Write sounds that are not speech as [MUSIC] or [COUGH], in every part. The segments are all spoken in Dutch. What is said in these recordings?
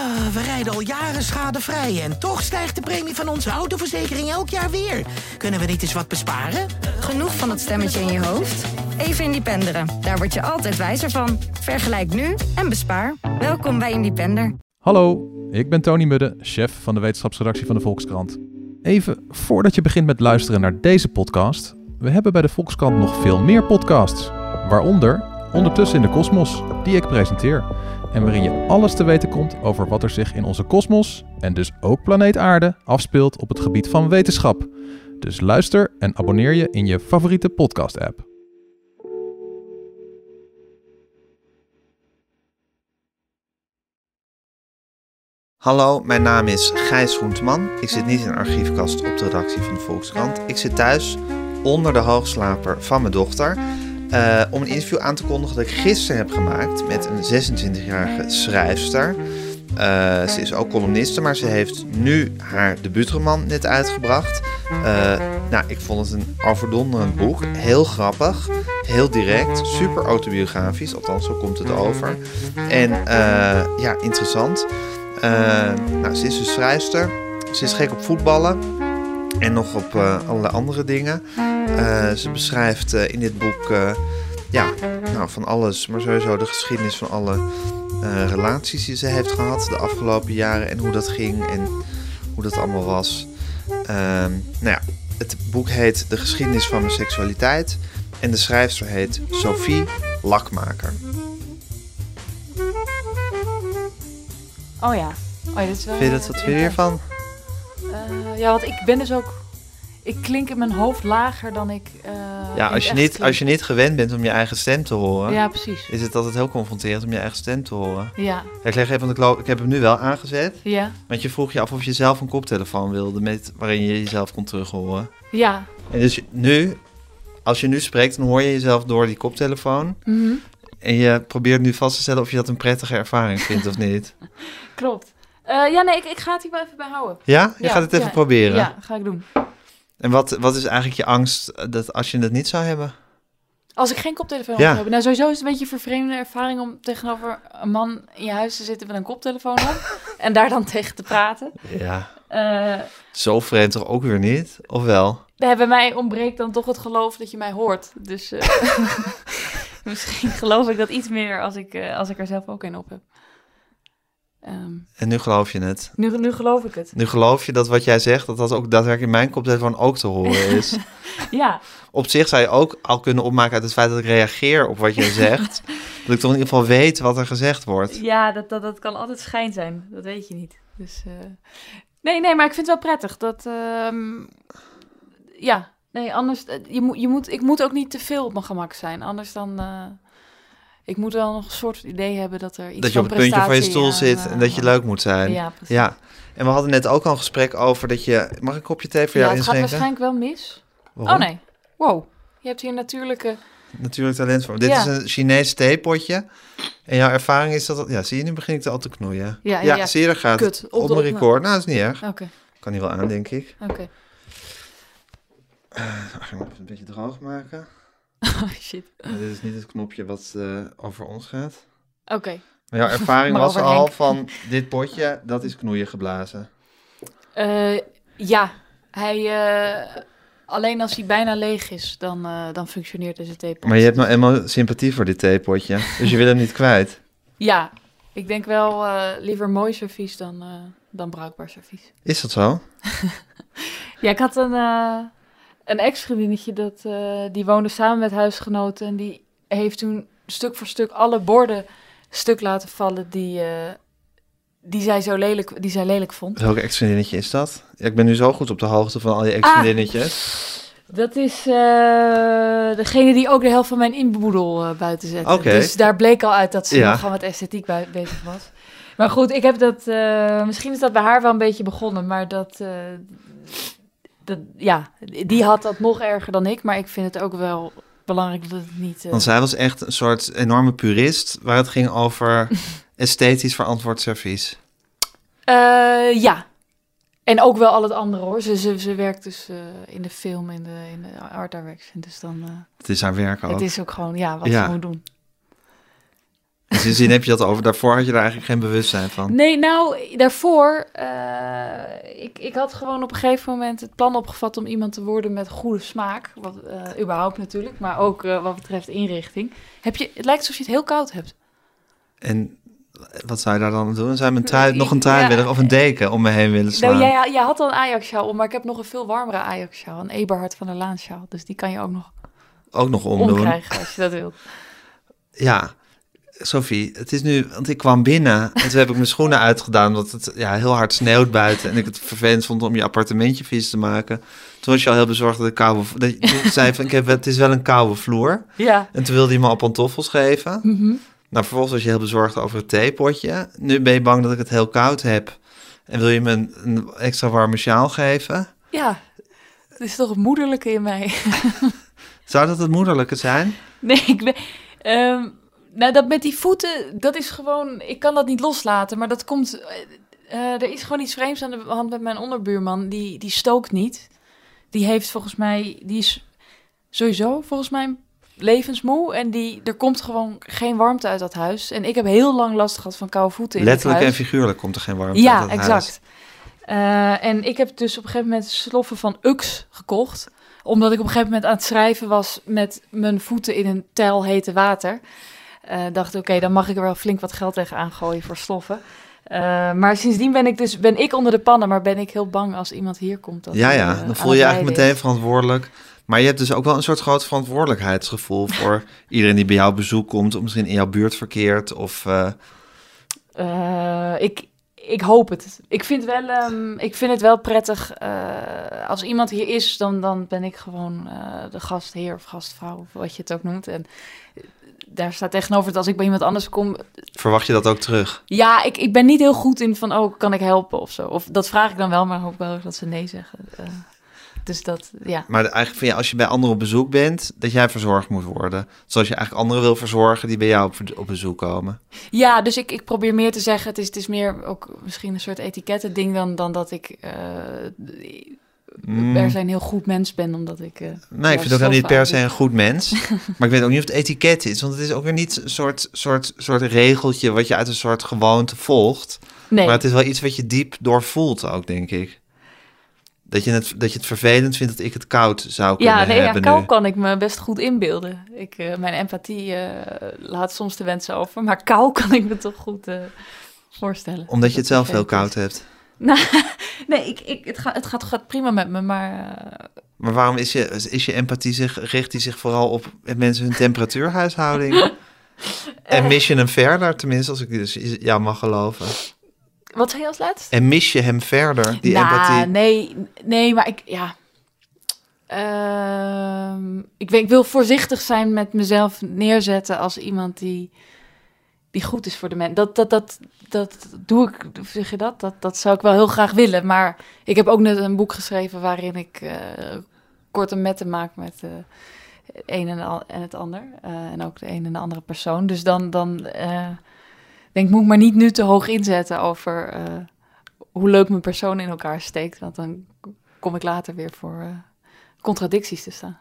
Ah, we rijden al jaren schadevrij en toch stijgt de premie van onze autoverzekering elk jaar weer. Kunnen we niet eens wat besparen? Genoeg van dat stemmetje in je hoofd? Even Independeren. Daar word je altijd wijzer van. Vergelijk nu en bespaar. Welkom bij Independer. Hallo, ik ben Tony Mudde, chef van de wetenschapsredactie van de Volkskrant. Even voordat je begint met luisteren naar deze podcast, we hebben bij de Volkskrant nog veel meer podcasts. Waaronder Ondertussen in de Kosmos, die ik presenteer. En waarin je alles te weten komt over wat er zich in onze kosmos, en dus ook planeet Aarde, afspeelt op het gebied van wetenschap. Dus luister en abonneer je in je favoriete podcast-app. Hallo, mijn naam is Gijs Groenteman. Ik zit niet in een archiefkast op de redactie van de Volkskrant. Ik zit thuis onder de hoogslaper van mijn dochter. Eh, om een interview aan te kondigen dat ik gisteren heb gemaakt met een 26-jarige schrijfster. Eh, ze is ook columniste, maar ze heeft nu haar debuutroman net uitgebracht. Eh, nou, ik vond het een overdonderend boek. Heel grappig, heel direct, super autobiografisch. Althans, zo komt het over. En ja, interessant. Nou, ze is dus schrijfster. Ze is gek op voetballen. En nog op eh, allerlei andere dingen. Eh, ze beschrijft eh, in dit boek ja, nou, van alles, maar sowieso de geschiedenis van alle relaties die ze heeft gehad de afgelopen jaren en hoe dat ging en hoe dat allemaal was. Ehm, nou ja, het boek heet De geschiedenis van mijn seksualiteit en de schrijfster heet Sophie Lakmaker. Oh ja. Oh, ja dit is wel, Vind je dat, wat vind je Eh, ja, want ik ben dus ook... Ik klink in mijn hoofd lager dan ik... eh, Ja, als je, niet, als je niet gewend bent om je eigen stem te horen. Ja, precies. is het altijd heel confronterend om je eigen stem te horen. Ja, Ik leg even, want ik, loop- ik heb hem nu wel aangezet. ja, Want je vroeg je af of je zelf een koptelefoon wilde met, waarin je jezelf kon terughoren. ja. En dus nu, als je nu spreekt, dan hoor je jezelf door die koptelefoon. Mhm. En je probeert nu vast te stellen of je dat een prettige ervaring vindt of niet. [LAUGHS] Klopt. Eh, ja, nee, ik, ik ga het hier wel even bij houden. Ja? Je Ja, gaat het even ja. proberen. Ja, ga ik doen. En wat, wat is eigenlijk je angst eh, dat als je het niet zou hebben? Als ik geen koptelefoon Ja. op heb. Nou, sowieso is het een beetje een vervreemde ervaring om tegenover een man in je huis te zitten met een koptelefoon op. [LAUGHS] en daar dan tegen te praten. Ja. Eh, Zo vreemd toch ook weer niet? Of wel? bij mij ontbreekt dan toch het geloof dat je mij hoort. Dus [LAUGHS] misschien geloof ik dat iets meer als ik, als ik er zelf ook een op heb. Ehm, En nu geloof je het. nu, nu geloof ik het. Nu geloof je dat wat jij zegt, dat dat ook daadwerkelijk in mijn koptelefoon ook te horen is. [LAUGHS] Ja, op zich zou je ook al kunnen opmaken uit het feit dat ik reageer op wat jij [LAUGHS] zegt. dat ik toch in ieder geval weet wat er gezegd wordt. ja dat, dat, dat kan altijd schijn zijn. Dat weet je niet. Dus, eh, nee, nee, maar ik vind het wel prettig. Dat, ehm, ja, nee, anders... eh, Je moet, je moet, ik moet ook niet te veel op mijn gemak zijn. Anders dan... eh, ik moet wel nog een soort idee hebben dat er iets dat je op het puntje van je stoel zit en dat je eh, leuk moet zijn. Ja, precies. Ja. En we hadden net ook al een gesprek over dat je... Mag ik een kopje thee voor Ja, jou het gaat inschenken? waarschijnlijk wel mis. Waarom? Oh nee, wow. Je hebt hier natuurlijke... Natuurlijk talent voor. Dit Ja. is een Chinees theepotje. En jouw ervaring is dat... het- Ja, zie je, nu begin ik te al te knoeien. Ja, ja, ja. zie je, daar gaat Kut, op mijn record. Nou, dat is niet erg. Oké, Kan hier wel aan, denk ik. oké. Dan ga ik hem even een beetje droog maken. [LAUGHS] Oh shit. Dit is niet het knopje wat eh, over ons gaat. Oké. Maar jouw ervaring [LAUGHS] Maar was al Henk. van dit potje, dat is knoeien geblazen. Eh, ja, hij... eh, alleen als hij bijna leeg is, dan, dan functioneert deze theepot. Maar je hebt nou eenmaal sympathie voor dit theepotje, [LAUGHS] dus je wil hem niet kwijt. Ja, ik denk wel liever mooi servies dan, dan bruikbaar servies. Is dat zo? Ja, ik had een, een ex-vriendinnetje dat eh, die woonde samen met huisgenoten en die heeft toen stuk voor stuk alle borden stuk laten vallen die, eh, die, zij zo lelijk, die zij lelijk vond. Welke ex-vriendinnetje is dat? Ja, ik ben nu zo goed op de hoogte van al je ex-vriendinnetjes. Dat is eh, degene die ook de helft van mijn inboedel buiten zette. Oké. Dus daar bleek al uit dat ze Ja. nogal met esthetiek bezig was. Maar goed, ik heb dat... misschien is dat bij haar wel een beetje begonnen, maar dat... ja, die had dat nog erger dan ik. Maar ik vind het ook wel belangrijk dat het niet... eh, Want zij was echt een soort enorme purist, waar het ging over [LAUGHS] esthetisch verantwoord servies. eh, ja. En ook wel al het andere hoor. Ze, ze, ze werkt dus eh, in de film, in de, in de art direction. Dus dan... Het is haar werk ook. het is ook gewoon, ja, wat Ja. ze moet doen. In die zin heb je dat over. Daarvoor had je daar eigenlijk geen bewustzijn van. Nee, nou, daarvoor, eh, ik, ik had gewoon op een gegeven moment het plan opgevat om iemand te worden met goede smaak. Wat, eh, überhaupt natuurlijk, maar ook eh, wat betreft inrichting. Heb je, het lijkt alsof je het heel koud hebt. En wat zou je daar dan aan doen? Zou je een trui, nog een trui Ja. willen of een deken om me heen willen slaan? Nou, jij, jij had al een Ajax-sjaal om, maar ik heb nog een veel warmere Ajax-sjaal. Een Eberhard van der Laan-sjaal. Dus die kan je ook nog Ook nog omdoen. omkrijgen als je dat wilt. Ja, Sophie, het is nu, want ik kwam binnen en toen heb ik mijn schoenen [LAUGHS] uitgedaan omdat het ja, heel hard sneeuwt buiten en ik het vervelend vond om je appartementje vies te maken. Toen was je al heel bezorgd dat de koude, dat je [LAUGHS] zei van ik heb, het is wel een koude vloer. Ja. En toen wilde je me al pantoffels geven. Mhm. Nou, vervolgens was je heel bezorgd over het theepotje. Nu ben je bang dat ik het heel koud heb en wil je me een, een extra warme sjaal geven. Ja, het is toch het moederlijke in mij. [LAUGHS] Zou dat het moederlijke zijn? Nee, ik ben... ehm, nou, dat met die voeten, dat is gewoon... Ik kan dat niet loslaten, maar dat komt... eh, eh, er is gewoon iets vreemds aan de hand met mijn onderbuurman. Die, die stookt niet. Die heeft volgens mij... Die is sowieso volgens mij levensmoe. En die, er komt gewoon geen warmte uit dat huis. En ik heb heel lang last gehad van koude voeten in Letterlijk en figuurlijk komt er geen warmte Ja, uit dat exact. huis. Eh, en ik heb dus op een gegeven moment sloffen van Ux gekocht. Omdat ik op een gegeven moment aan het schrijven was met mijn voeten in een tel hete water. Eh dacht oké, dan mag ik er wel flink wat geld tegenaan gooien voor sloffen. Eh, maar sindsdien ben ik dus ben ik onder de pannen, maar ben ik heel bang als iemand hier komt. Dat Ja, ja, eh, dan voel je eigenlijk meteen verantwoordelijk. Maar je hebt dus ook wel een soort groot verantwoordelijkheidsgevoel [LAUGHS] voor iedereen die bij jou bezoek komt, of misschien in jouw buurt verkeert. Of, ik, ik hoop het. Ik vind, wel, ehm, ik vind het wel prettig. als iemand hier is, dan, dan ben ik gewoon de gastheer of gastvrouw, of wat je het ook noemt. En daar staat tegenover dat als ik bij iemand anders kom... verwacht je dat ook terug? Ja, ik, ik ben niet heel goed in van, oh, kan ik helpen of zo. Of dat vraag ik dan wel, maar hoop wel dat ze nee zeggen. Eh, dus dat, ja. Maar eigenlijk vind je als je bij anderen op bezoek bent, dat jij verzorgd moet worden. Zoals je eigenlijk anderen wil verzorgen die bij jou op, op bezoek komen. Ja, dus ik, ik probeer meer te zeggen, het is, het is meer ook misschien een soort etiketten ding dan, dan dat ik eh, Mm. per se een heel goed mens ben, omdat ik... eh, Nee, ik ja, vind ook helemaal niet per se een goed mens. [LAUGHS] maar ik weet ook niet of het etiket is. Want het is ook weer niet een soort, soort, soort regeltje wat je uit een soort gewoonte volgt. Nee, Maar het is wel iets wat je diep doorvoelt ook, denk ik. Dat je, het, dat je het vervelend vindt dat ik het koud zou kunnen ja, nee, ja, hebben kou nu. kan ik me best goed inbeelden. Ik, eh, mijn empathie eh, laat soms de wensen over, maar kou kan ik me toch goed voorstellen. Omdat je het zelf heel koud hebt. Nou, [LAUGHS] [LAUGHS] nee, ik, ik, het, gaat, het gaat, gaat prima met me, maar eh, Maar waarom is je, is je empathie zich, richt die zich vooral op mensen hun temperatuurhuishouding? [LAUGHS] en mis je hem verder, tenminste als ik dus jou mag geloven. wat zei je als laatst? En mis je hem verder, die Nou, empathie? Nee, nee, maar ik, ja. Ehm, ik, weet- ik wil voorzichtig zijn met mezelf neerzetten als iemand die, die goed is voor de mensen. Dat, dat, dat, dat doe ik, zeg je dat? dat? Dat zou ik wel heel graag willen. Maar ik heb ook net een boek geschreven waarin ik eh korte metten maak met eh, het een en, al- en het ander. Eh, en ook de een en de andere persoon. Dus dan, dan eh, denk ik, moet ik maar niet nu te hoog inzetten over eh, hoe leuk mijn persoon in elkaar steekt. Want dan kom ik later weer voor eh, contradicties te staan.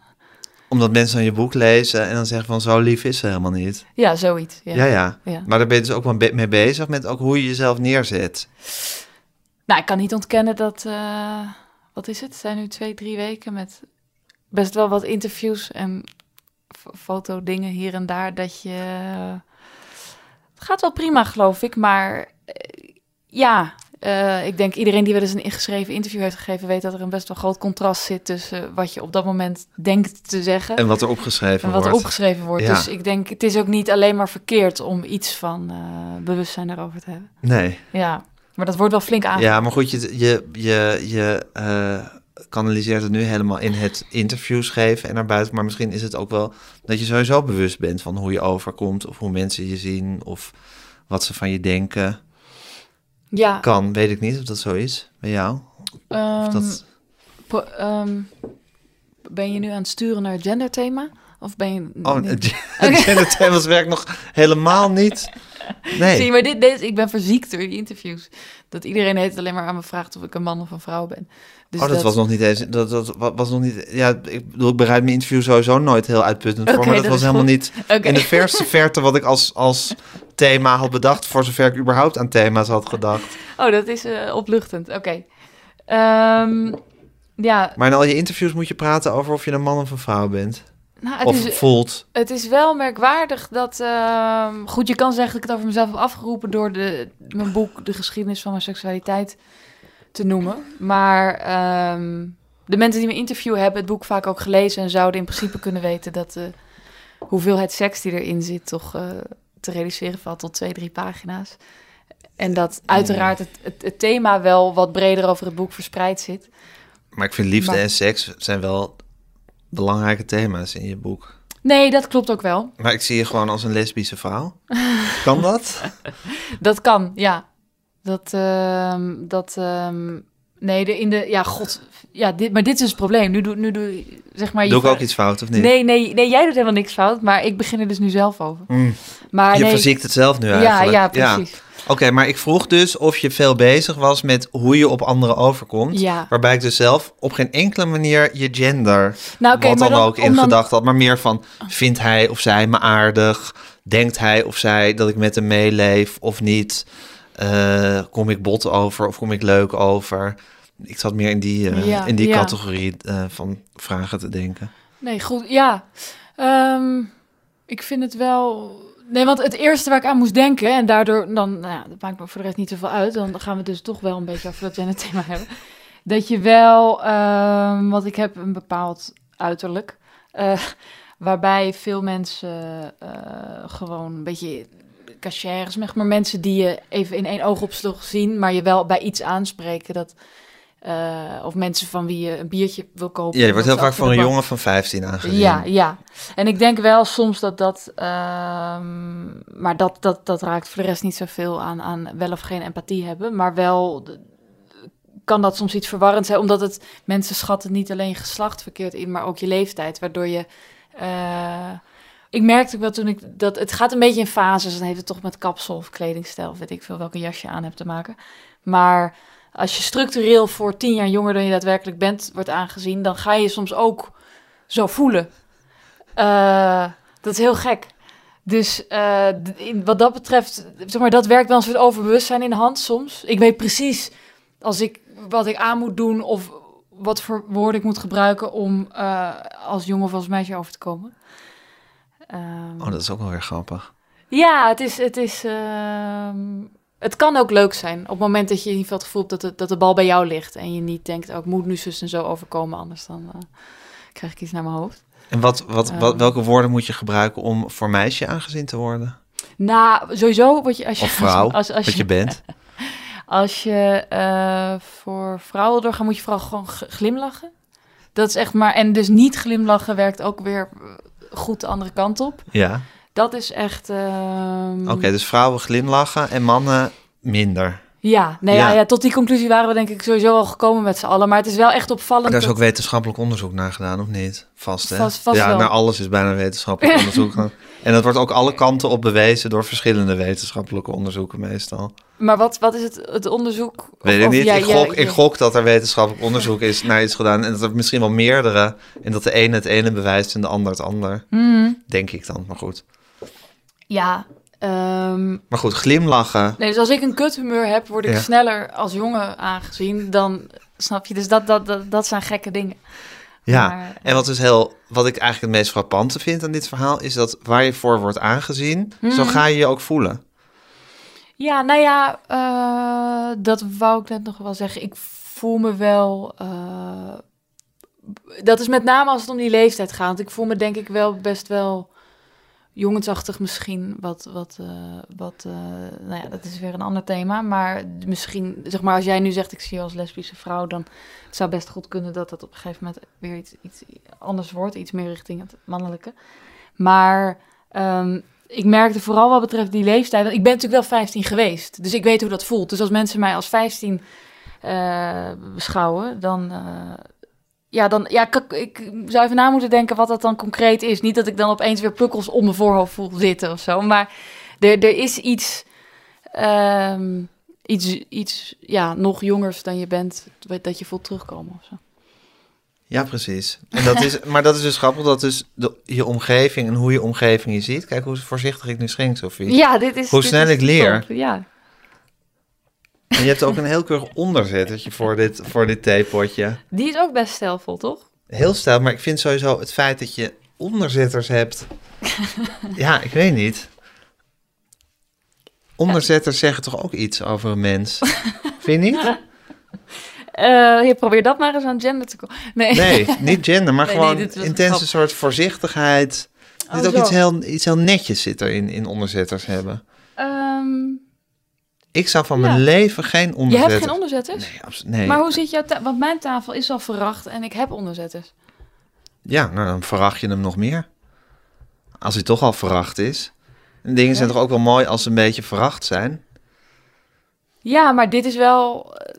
Omdat mensen dan je boek lezen en dan zeggen van zo lief is ze helemaal niet. Ja, zoiets. Ja. Ja, ja. Ja. Maar daar ben je dus ook mee bezig met ook hoe je jezelf neerzet. Nou, ik kan niet ontkennen dat, eh, wat is het? Het zijn nu twee, drie weken met best wel wat interviews en f- fotodingen hier en daar. Dat je. Het gaat wel prima, geloof ik. Maar eh, ja, eh, ik denk iedereen die wel eens een ingeschreven interview heeft gegeven, weet dat er een best wel groot contrast zit tussen wat je op dat moment denkt te zeggen. En wat er opgeschreven En wat er wordt. opgeschreven wordt. Ja. Dus ik denk, het is ook niet alleen maar verkeerd om iets van eh, bewustzijn daarover te hebben. Nee. Ja, maar dat wordt wel flink aangepakt. Ja, maar goed, je, je, je, je eh, kanaliseert het nu helemaal in het interviews geven en naar buiten. Maar misschien is het ook wel dat je sowieso bewust bent van hoe je overkomt. Of hoe mensen je zien. Of wat ze van je denken. Ja, Kan, weet ik niet of dat zo is bij jou. Of ehm, dat... ehm, ben je nu aan het sturen naar het genderthema? Of ben je... Oh, het [LAUGHS] genderthema's werkt nog helemaal niet [LAUGHS] Nee. Zie maar dit, dit, ik ben verziekt door die interviews. Dat iedereen heeft alleen maar aan me vraagt of ik een man of een vrouw ben. Dus oh, dat, was nog niet eens. Dat, dat wa- was nog niet. Ja, ik bedoel, ik bereid mijn interview sowieso nooit heel uitputtend voor. Maar dat, dat was helemaal goed. niet in de verste [LAUGHS] verte wat ik als, als thema had bedacht. Voor zover ik überhaupt aan thema's had gedacht. Oh, dat is eh, opluchtend. Oké. Ehm, ja, Maar in al je interviews moet je praten over of je een man of een vrouw bent. Nou, het, of is, voelt. het is wel merkwaardig dat... ehm, goed, je kan zeggen dat ik het over mezelf heb afgeroepen... door de, mijn boek De geschiedenis van mijn seksualiteit te noemen. Maar ehm, de mensen die me interviewen hebben het boek vaak ook gelezen... en zouden in principe kunnen weten dat de hoeveelheid seks die erin zit... toch eh, te reduceren valt tot twee, drie pagina's. En dat uiteraard het, het, het thema wel wat breder over het boek verspreid zit. Maar ik vind liefde Maar- en seks zijn wel belangrijke thema's in je boek. Nee, dat klopt ook wel. Maar ik zie je gewoon als een lesbische vrouw. [LAUGHS] Kan dat? Dat kan, ja. Dat, ehm, dat, ehm, nee, de, in de, ja, god, ja, dit, maar dit is het probleem. Nu doe, nu doe, zeg maar. je Doe ik ook iets fout of niet? Nee, nee, nee, jij doet helemaal niks fout, maar ik begin er dus nu zelf over. Mm, Maar je nee, verziekt het zelf nu ja, eigenlijk. ja, precies. Oké, maar ik vroeg dus of je veel bezig was met hoe je op anderen overkomt. Ja. Waarbij ik dus zelf op geen enkele manier je gender, Nou, oké, wat dan, dan- ook, in dan- gedachten had. Maar meer van, vindt hij of zij me aardig? Denkt hij of zij dat ik met hem meeleef of niet? Eh, kom ik bot over of kom ik leuk over? Ik zat meer in die, eh, Ja, in die ja. categorie eh, van vragen te denken. Nee, goed, ja. Ehm, ik vind het wel... Nee, want het eerste waar ik aan moest denken... en daardoor, dan, nou ja, dat maakt me voor de rest niet zoveel uit... dan gaan we dus toch wel een beetje over dat het [LAUGHS] thema hebben. Dat je wel... ehm, want ik heb een bepaald uiterlijk... eh, waarbij veel mensen eh, gewoon een beetje cachères, maar mensen die je even in één oogopslag zien, maar je wel bij iets aanspreken dat eh, of mensen van wie je een biertje wil kopen. Ja, je wordt heel vaak voor een jongen van 15 aangezien. ja, ja. En ik denk wel soms dat dat... ehm, maar dat, dat, dat raakt voor de rest niet zoveel aan, aan wel of geen empathie hebben. Maar wel kan dat soms iets verwarrend zijn. Omdat het mensen schatten niet alleen geslacht verkeerd in, maar ook je leeftijd. Waardoor je... eh, ik merkte ook wel toen ik dat... Het gaat een beetje in fases. Dan heeft het toch met kapsel of kledingstijl... weet ik veel welke jas je aan hebt te maken. Maar als je structureel voor tien jaar jonger dan je daadwerkelijk bent wordt aangezien... dan ga je soms ook zo voelen. Eh, dat is heel gek. Dus eh, in, wat dat betreft, zeg maar, dat werkt wel een soort overbewustzijn in de hand soms. Ik weet precies als ik, wat ik aan moet doen of wat voor woorden ik moet gebruiken om eh, als jongen of als meisje over te komen. Ehm, Oh, dat is ook wel weer grappig. ja, het is. Het, is ehm, het kan ook leuk zijn op het moment dat je in ieder geval het gevoel hebt dat, het, dat de bal bij jou ligt. En je niet denkt, oh, ik moet nu zus en zo overkomen, anders dan eh, krijg ik iets naar mijn hoofd. En wat, wat, wat, Ehm. welke woorden moet je gebruiken om voor meisje aangezien te worden? Nou, sowieso word je als je. Of vrouw, als, als wat je bent? [LAUGHS] Als je eh, voor vrouwen doorgaat, moet je vooral gewoon glimlachen. Dat is echt maar. En dus niet glimlachen werkt ook weer eh, goed de andere kant op. Ja. Dat is echt. ehm, Oké, dus vrouwen glimlachen en mannen minder. Ja, nou ja. Ja. Ja, tot die conclusie waren we denk ik sowieso al gekomen met z'n allen. Maar het is wel echt opvallend. Daar is dat- ook wetenschappelijk onderzoek naar gedaan, of niet? Vast, hè? Vast- vast ja, wel. naar alles is bijna wetenschappelijk [LAUGHS] onderzoek. En dat wordt ook alle kanten op bewezen door verschillende wetenschappelijke onderzoeken meestal. Maar wat, wat is het, het onderzoek? Weet ik niet. jij- ik, jij- gok, ik gok dat er wetenschappelijk onderzoek is naar iets gedaan. En dat er misschien wel meerdere. En dat de ene het ene bewijst en de ander het ander. Mhm. Denk ik dan, maar goed. Ja. ehm, Maar goed, glimlachen. nee, dus als ik een kuthumeur heb, word ik Ja. sneller als jongen aangezien dan... Snap je? Dus dat, dat, dat, dat zijn gekke dingen. Ja, Maar, en wat, dus heel, wat ik eigenlijk het meest frappante vind aan dit verhaal... is dat waar je voor wordt aangezien, zo Mhm. ga je je ook voelen. Ja, nou ja, eh, dat wou ik net nog wel zeggen. Ik voel me wel. eh, dat is met name als het om die leeftijd gaat. Want ik voel me denk ik wel best wel jongensachtig misschien. Wat, wat, eh, wat eh, nou ja, dat is weer een ander thema. Maar misschien, zeg maar, als jij nu zegt ik zie je als lesbische vrouw, dan zou best goed kunnen dat dat op een gegeven moment weer iets, anders wordt. Iets meer richting het mannelijke. Maar ehm, ik merkte vooral wat betreft die leeftijd. Ik ben natuurlijk wel 15 geweest. Dus ik weet hoe dat voelt. Dus als mensen mij als 15 eh, beschouwen, dan. Ja, dan ja, ik, ik zou even na moeten denken wat dat dan concreet is. Niet dat ik dan opeens weer pukkels om mijn voorhoofd voel zitten of zo. Maar er, er is iets, ehm, iets, iets ja, nog jongers dan je bent, dat je voelt terugkomen of zo. Ja, precies. En dat is, maar dat is dus grappig, dat dus de, je omgeving en hoe je omgeving je ziet. Kijk hoe voorzichtig ik nu schenk, Sophie. Ja, dit is... Hoe dit snel is ik leer. top, Ja. En je hebt ook een heel keurig onderzettertje voor dit, voor dit theepotje. Die is ook best stijlvol, toch? Heel stijl, maar ik vind sowieso het feit dat je onderzetters hebt. [LAUGHS] ja, ik weet niet. Onderzetters zeggen toch ook iets over een mens? vind je niet? [LAUGHS] Eh, je probeert dat maar eens aan gender te komen. Nee. Nee, niet gender, maar [LAUGHS] Nee, gewoon nee, een intense grap. soort voorzichtigheid. Er Oh, zit ook zo. iets heel, iets heel netjes zit er in, in onderzetters hebben. Ehm, Ik zou van Ja. mijn leven geen je onderzetter... hebt geen onderzetters? Nee, absoluut. Nee. Maar hoe zit jouw ta- Want mijn tafel is al verracht en ik heb onderzetters. Ja, nou dan veracht je hem nog meer. Als hij toch al veracht is. En dingen zijn toch ook wel mooi als ze een beetje veracht zijn? Ja, maar dit is wel... eh,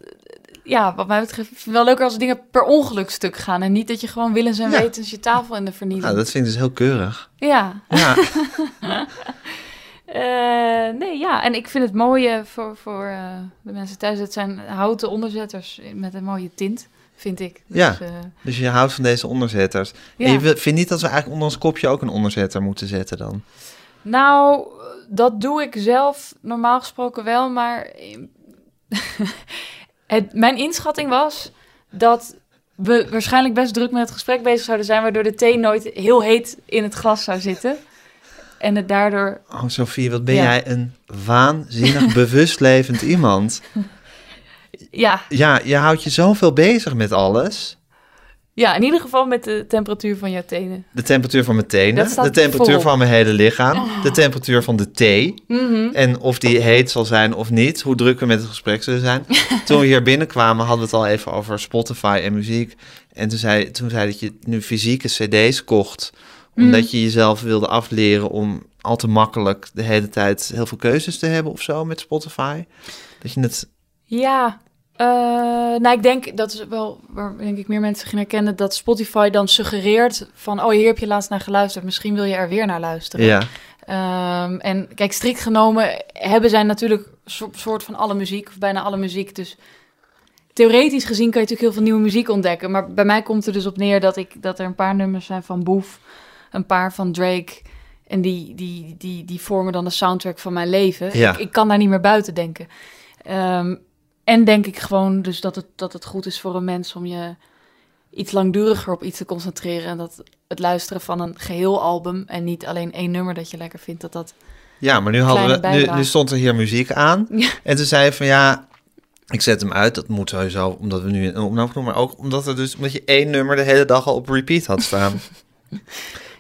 Ja, wat mij betreft wel leuker als dingen per ongeluk stuk gaan. En niet dat je gewoon willens en Ja. wetens je tafel in de vernieling. Nou, dat vind ik dus heel keurig. Ja. Ja, [LAUGHS] [LAUGHS] Eh, nee, ja. En ik vind het mooie voor, voor eh, de mensen thuis. Het zijn houten onderzetters met een mooie tint, vind ik. Dus, Ja. eh, dus je houdt van deze onderzetters. ja. En je vindt niet dat we eigenlijk onder ons kopje ook een onderzetter moeten zetten dan? Nou, dat doe ik zelf normaal gesproken wel, maar [LAUGHS] het, mijn inschatting was dat we waarschijnlijk best druk met het gesprek bezig zouden zijn, waardoor de thee nooit heel heet in het glas zou zitten. En het daardoor, Oh, Sophie, wat ben Ja. jij een waanzinnig [LAUGHS] bewust levend iemand. ja, Ja, je houdt je zoveel bezig met alles. ja, in ieder geval met de temperatuur van jouw tenen. De temperatuur van mijn tenen, de temperatuur van mijn hele lichaam, de temperatuur van de thee. Mhm. En of die heet zal zijn of niet, hoe druk we met het gesprek zullen zijn. [LAUGHS] toen we hier binnenkwamen hadden we het al even over Spotify en muziek. En toen zei, toen zei dat je nu fysieke cd's kocht, omdat Mm. je jezelf wilde afleren om al te makkelijk de hele tijd heel veel keuzes te hebben of zo met Spotify. Dat je het... Ja, eh, nou ik denk dat is wel waar denk ik meer mensen gaan herkennen dat Spotify dan suggereert van oh hier heb je laatst naar geluisterd, misschien wil je er weer naar luisteren. Ja, Ehm, en kijk, strikt genomen hebben zij natuurlijk soort van alle muziek, of bijna alle muziek. Dus theoretisch gezien kan je natuurlijk heel veel nieuwe muziek ontdekken. Maar bij mij komt er dus op neer dat, ik, dat er een paar nummers zijn van Boef, een paar van Drake. En die, die, die, die vormen dan de soundtrack van mijn leven. Ja. Ik, ik kan daar niet meer buiten denken. Ehm, en denk ik gewoon dus dat het, dat het goed is voor een mens om je iets langduriger op iets te concentreren. En dat het luisteren van een geheel album en niet alleen één nummer dat je lekker vindt, dat dat... ja maar nu, hadden we, nu, nu stond er hier muziek aan. Ja. En toen zei je van ja, ik zet hem uit. Dat moet sowieso, omdat we nu een opname doen. Maar ook omdat, er dus, omdat je één nummer de hele dag al op repeat had staan. [LAUGHS]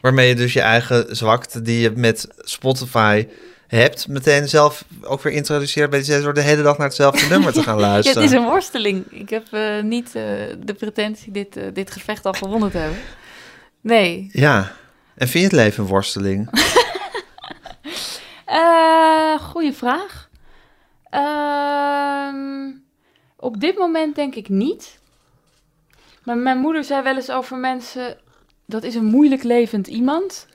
Waarmee je dus je eigen zwakte die je met Spotify hebt... meteen zelf ook weer introduceert bij die zes door de hele dag naar hetzelfde [LAUGHS] nummer te gaan Ja, het luisteren. is een worsteling. Ik heb eh, niet eh, de pretentie dit, eh, dit gevecht al gewonnen te hebben. Nee. Ja. En vind je het leven een worsteling? [LAUGHS] Goeie vraag. Ehm, op dit moment denk ik niet. Maar mijn moeder zei wel eens over mensen... dat is een moeilijk levend iemand.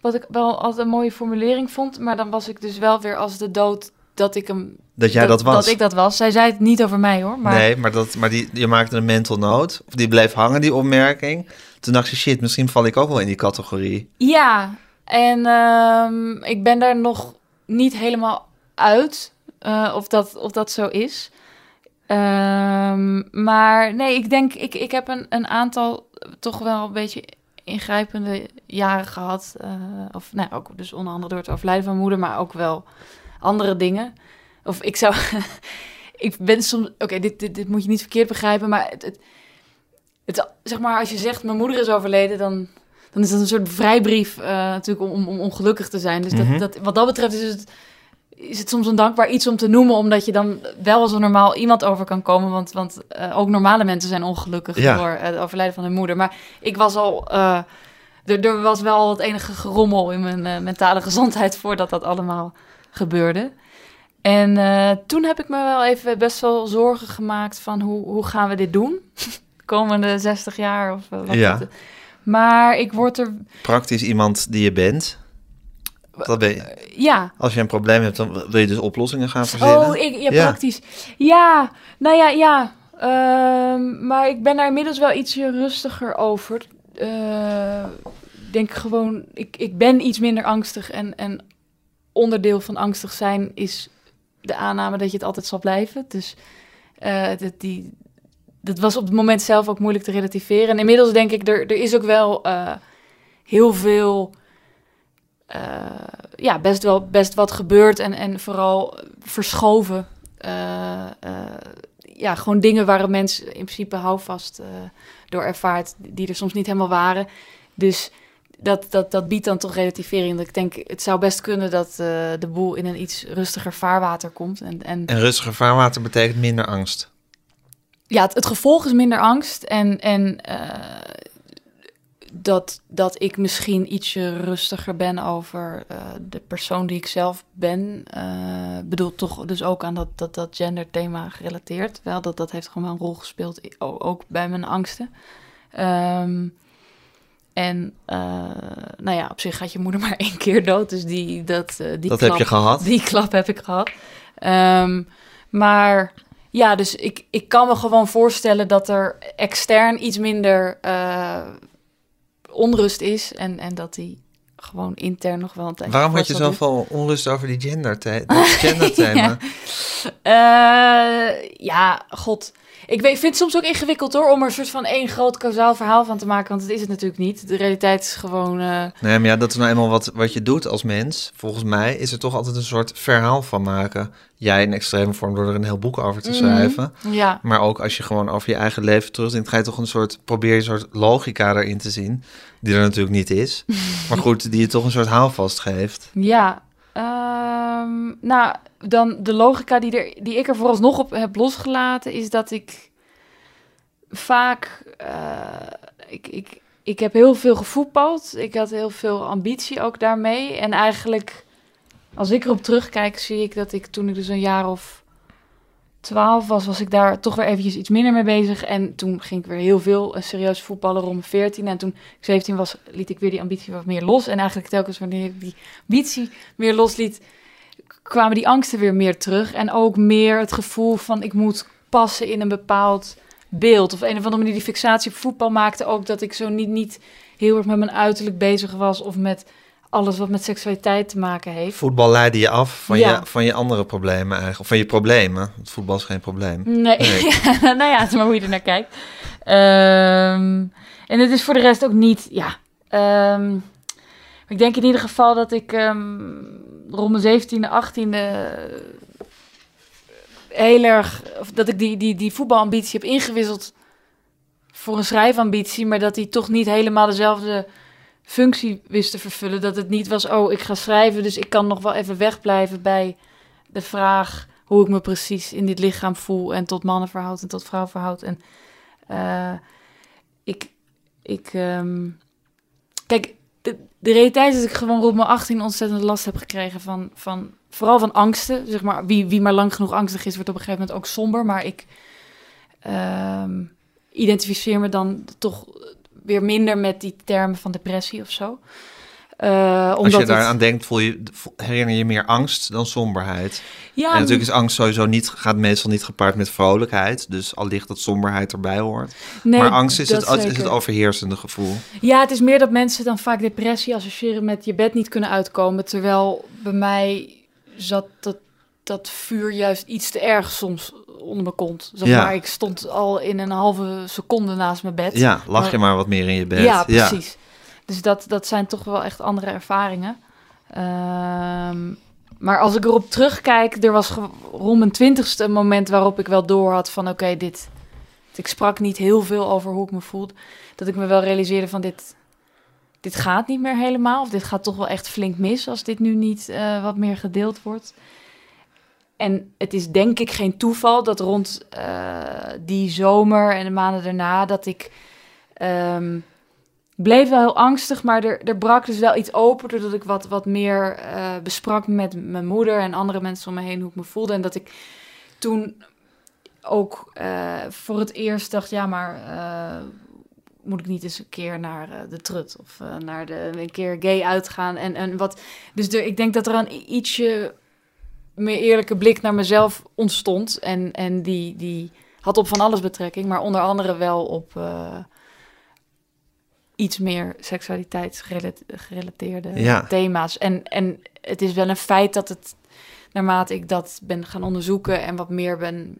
Wat ik wel altijd een mooie formulering vond. Maar dan was ik dus wel weer als de dood dat ik hem... Dat jij dat, was? Dat ik dat was. Zij zei het niet over mij hoor. Maar Nee, maar, dat, maar die, je maakte een mental note. Of die bleef hangen, die opmerking. Toen dacht je, shit, misschien val ik ook wel in die categorie. Ja, en ehm, ik ben daar nog niet helemaal uit eh, of, dat, of dat zo is. Ehm, maar nee, ik denk, ik, ik heb een, een aantal toch wel een beetje ingrijpende jaren gehad. eh, of nou, ook dus onder andere door het overlijden van mijn moeder, maar ook wel andere dingen. Of ik zou. [LAUGHS] ik ben soms. Oké, dit, dit, dit moet je niet verkeerd begrijpen, maar het, het, het, zeg maar, als je zegt mijn moeder is overleden, dan, dan is dat een soort vrijbrief eh, natuurlijk om, om, ongelukkig te zijn. Dus Mhm. dat, dat, wat dat betreft is het, is het soms een dankbaar iets om te noemen, omdat je dan wel als een normaal iemand over kan komen. Want, want eh, ook normale mensen zijn ongelukkig Ja. door het overlijden van hun moeder. Maar ik was al. eh, er, er was wel het enige gerommel in mijn eh, mentale gezondheid voordat dat allemaal gebeurde. En eh, toen heb ik me wel even best wel zorgen gemaakt van hoe, hoe gaan we dit doen? [LAUGHS] Komende 60 jaar of eh, wat Ja. het- Maar ik word er Praktisch iemand die je bent. Dat ben je. Ja. Als je een probleem hebt, dan wil je dus oplossingen gaan verzinnen. Oh, ik, ja, Ja. praktisch. Ja, nou ja, ja. Ehm, maar ik ben daar inmiddels wel ietsje rustiger over. Eh, Ik denk gewoon, ik, ik ben iets minder angstig. En, en onderdeel van angstig zijn is de aanname dat je het altijd zal blijven. Dus eh, dat, die, dat was op het moment zelf ook moeilijk te relativeren. En inmiddels denk ik, er, er is ook wel eh, heel veel eh, ja, best wel best wat gebeurd en, en vooral verschoven. Eh, eh, ja, gewoon dingen waar een mens in principe houvast door ervaart, die er soms niet helemaal waren. Dus dat, dat, dat biedt dan toch relativering. Ik denk, het zou best kunnen dat de boel in een iets rustiger vaarwater komt. En, en En rustiger vaarwater betekent minder angst. ja, het, het gevolg is minder angst. En, en dat, dat ik misschien ietsje rustiger ben over eh, de persoon die ik zelf ben. eh bedoel toch dus ook aan dat, dat, dat genderthema gerelateerd. Wel, dat, dat heeft gewoon wel een rol gespeeld, ook bij mijn angsten. Ehm, en eh, nou ja, op zich gaat je moeder [LAUGHS] maar één keer dood. Dus die, dat, die dat klap, heb je gehad. die klap heb ik gehad. Ehm, maar ja, dus ik, ik kan me gewoon voorstellen dat er extern iets minder onrust is. En, en dat die gewoon intern nog wel een tijdje Waarom had je zoveel onrust over die gender the- [LAUGHS] dat genderthema? Eh, ja, god. Ik weet, vind het soms ook ingewikkeld hoor, om er een soort van één groot kausaal verhaal van te maken. Want het is het natuurlijk niet. De realiteit is gewoon... eh, Nee, maar ja, dat is nou eenmaal wat, wat je doet als mens. Volgens mij is er toch altijd een soort verhaal van maken. Jij in extreme vorm door er een heel boek over te Mhm. schrijven. ja, Maar ook als je gewoon over je eigen leven terugdenkt, ga je toch een soort, probeer je een soort logica erin te zien. Die er natuurlijk niet is. maar goed, die je toch een soort houvast geeft. ja. Ehm, nou, dan de logica die, er, die ik er vooralsnog op heb losgelaten, is dat ik vaak... eh, ik, ik, ik heb heel veel gevoetbald. Ik had heel veel ambitie ook daarmee. En eigenlijk, als ik erop terugkijk, zie ik dat ik toen ik dus een jaar of twaalf was, was ik daar toch weer eventjes iets minder mee bezig. En toen ging ik weer heel veel eh, serieus voetballen rond mijn 14. En toen ik 17 was, liet ik weer die ambitie wat meer los. En eigenlijk telkens wanneer ik die ambitie meer losliet, kwamen die angsten weer meer terug. En ook meer het gevoel van ik moet passen in een bepaald beeld. Of een of andere manier die fixatie op voetbal maakte ook dat ik zo niet, niet heel erg met mijn uiterlijk bezig was. Of met alles wat met seksualiteit te maken heeft. Voetbal leidde je af van, Ja. je, van je andere problemen eigenlijk. Of van je problemen. Want voetbal is geen probleem. Nee, Nee. [LAUGHS] nou ja, het is maar hoe je er naar kijkt. Ehm, en het is voor de rest ook niet, ja. ehm, ik denk in ieder geval dat ik ehm, rond mijn 17e, 18e heel erg, dat ik die, die, die voetbalambitie heb ingewisseld voor een schrijfambitie, maar dat die toch niet helemaal dezelfde functie wist te vervullen. Dat het niet was, oh, ik ga schrijven, dus ik kan nog wel even wegblijven bij de vraag hoe ik me precies in dit lichaam voel en tot mannen verhoud en tot vrouw verhoud. En eh, ik, ik, ehm, kijk, de, de realiteit is dat ik gewoon rond mijn 18 ontzettend last heb gekregen van, van vooral van angsten. Zeg maar, wie, wie maar lang genoeg angstig is, wordt op een gegeven moment ook somber. Maar ik ehm, identificeer me dan toch weer minder met die termen van depressie of zo. Eh, Als je het- daaraan denkt, voel je, herinner je meer angst dan somberheid. ja, en natuurlijk is angst sowieso niet, gaat meestal niet gepaard met vrolijkheid. Dus al ligt dat somberheid erbij hoort. nee, maar angst is het, is het overheersende gevoel. Ja, het is meer dat mensen dan vaak depressie associëren met je bed niet kunnen uitkomen. Terwijl bij mij zat dat, dat vuur juist iets te erg soms onder mijn kont. Zeg Ja. maar, ik stond al in een halve seconde naast mijn bed. Ja, lach je Maar- maar wat meer in je bed. Ja, precies. Dus dat, dat zijn toch wel echt andere ervaringen. Ehm, maar als ik erop terugkijk, er was rond mijn twintigste een moment waarop ik wel door had van oké, dit. Ik sprak niet heel veel over hoe ik me voelde. Dat ik me wel realiseerde van dit, dit gaat niet meer helemaal. Of dit gaat toch wel echt flink mis als dit nu niet eh, wat meer gedeeld wordt. En het is denk ik geen toeval dat rond eh, die zomer en de maanden daarna dat ik ehm, bleef wel heel angstig, maar er, er brak dus wel iets open doordat ik wat, wat meer eh, besprak met mijn moeder en andere mensen om me heen hoe ik me voelde. En dat ik toen ook eh, voor het eerst dacht, ja, maar moet ik niet eens een keer naar de trut of naar de een keer gay uitgaan en, en wat. Dus ik denk dat er een ietsje meer eerlijke blik naar mezelf ontstond en, en die, die had op van alles betrekking, maar onder andere wel op eh, iets meer seksualiteitsgerelateerde Ja. thema's. En, en het is wel een feit dat het naarmate ik dat ben gaan onderzoeken en wat meer ben,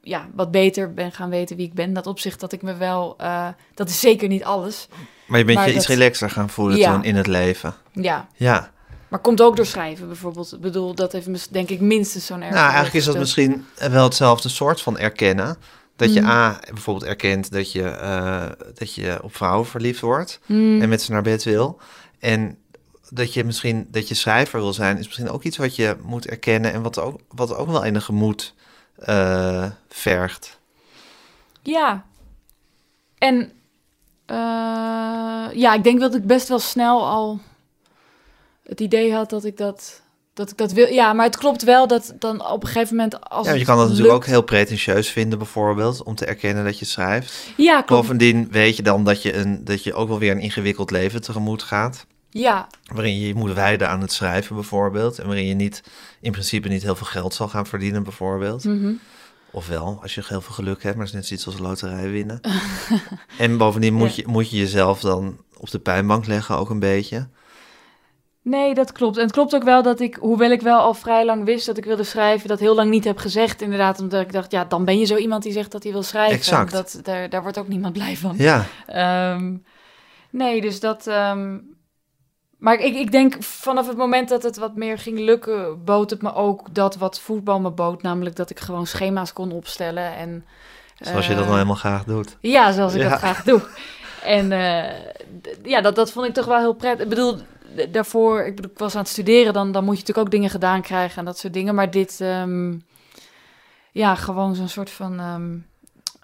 ja, wat beter ben gaan weten wie ik ben, dat opzicht dat ik me wel, eh, dat is zeker niet alles. Maar je bent Maar je iets relaxer gaan voelen Ja. toen in het leven. Ja, Ja. Maar komt ook door schrijven bijvoorbeeld. Ik bedoel, dat heeft denk ik minstens zo'n erg. Nou, eigenlijk is dat misschien wel hetzelfde soort van erkennen. Dat je Mm. A, bijvoorbeeld erkent dat je, eh, dat je op vrouwen verliefd wordt Hmm. en met ze naar bed wil. En dat je misschien dat je schrijver wil zijn, is misschien ook iets wat je moet erkennen en wat ook, wat ook wel enige moed eh, vergt. Ja. En eh, ja, ik denk dat ik best wel snel al het idee had dat ik dat, dat ik dat wil. Ja, maar het klopt wel dat dan op een gegeven moment als Ja, je kan dat natuurlijk ook heel pretentieus vinden, bijvoorbeeld, om te erkennen dat je schrijft. Ja, klopt. Bovendien weet je dan dat je, een, dat je ook wel weer een ingewikkeld leven tegemoet gaat. Ja, Waarin je je moet wijden aan het schrijven bijvoorbeeld. En waarin je niet, in principe niet heel veel geld zal gaan verdienen bijvoorbeeld. mhm. Ofwel, als je heel veel geluk hebt, maar het is net zoiets als loterij winnen. [LAUGHS] en bovendien moet, Ja. je, moet je jezelf dan op de pijnbank leggen ook een beetje. Nee, dat klopt. En het klopt ook wel dat ik, hoewel ik wel al vrij lang wist dat ik wilde schrijven, dat heel lang niet heb gezegd. Inderdaad, omdat ik dacht, ja, dan ben je zo iemand die zegt dat hij wil schrijven. Exact. Dat, daar, daar wordt ook niemand blij van. Ja, Ehm, nee, dus dat. ehm, maar ik, ik denk vanaf het moment dat het wat meer ging lukken, bood het me ook dat wat voetbal me bood. Namelijk dat ik gewoon schema's kon opstellen. En, zoals je dat eh, nou helemaal graag doet. Ja, zoals ik Ja. dat graag doe. En eh, ja, dat, dat vond ik toch wel heel prettig. Ik bedoel, daarvoor, ik, bedoel, ik was aan het studeren, dan, dan moet je natuurlijk ook dingen gedaan krijgen en dat soort dingen. Maar dit, ehm, ja, gewoon zo'n soort van ehm,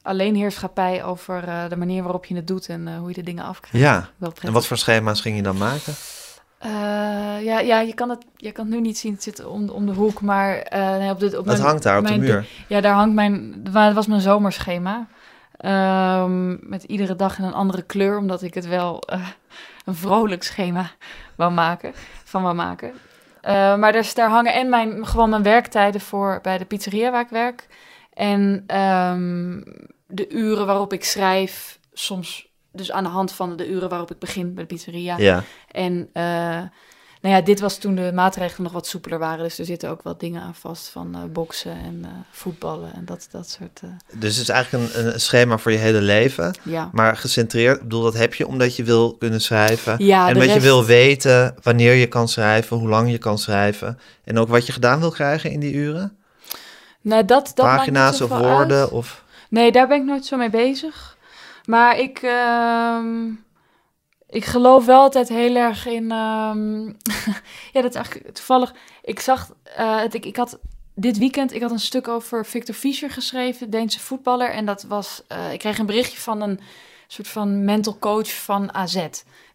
alleenheerschappij over eh, de manier waarop je het doet en eh, hoe je de dingen afkrijgt. Ja, Wel en wat voor schema's ging je dan maken? Eh, ja, ja je, kan het, je kan het nu niet zien, het zit om, om de hoek, maar nee, op de, op mijn- hangt daar op de muur. Ja, daar hangt mijn, dat was mijn zomerschema. Ehm, met iedere dag in een andere kleur, omdat ik het wel een vrolijk schema wou maken, van wou maken. Eh, maar dus daar hangen en mijn, gewoon mijn werktijden voor bij de pizzeria waar ik werk. En ehm, de uren waarop ik schrijf, soms dus aan de hand van de uren waarop ik begin bij de pizzeria. Ja, En eh, nou ja, dit was toen de maatregelen nog wat soepeler waren. Dus er zitten ook wat dingen aan vast van eh, boksen en eh, voetballen en dat, dat soort... eh, dus het is eigenlijk een, een schema voor je hele leven. ja. Maar gecentreerd, ik bedoel, dat heb je omdat je wil kunnen schrijven. Ja, en omdat je wil weten wanneer je kan schrijven, hoe lang je kan schrijven. En ook wat je gedaan wil krijgen in die uren. Nee, dat, dat Pagina's of woorden. uit. Of... Nee, daar ben ik nooit zo mee bezig. Maar ik, ehm, ik geloof wel altijd heel erg in. ehm, [LAUGHS] ja, dat is eigenlijk toevallig. Ik zag het. Ik, ik had dit weekend. Ik had een stuk over Victor Fischer geschreven, Deense voetballer. En dat was. eh, ik kreeg een berichtje van een soort van mental coach van AZ.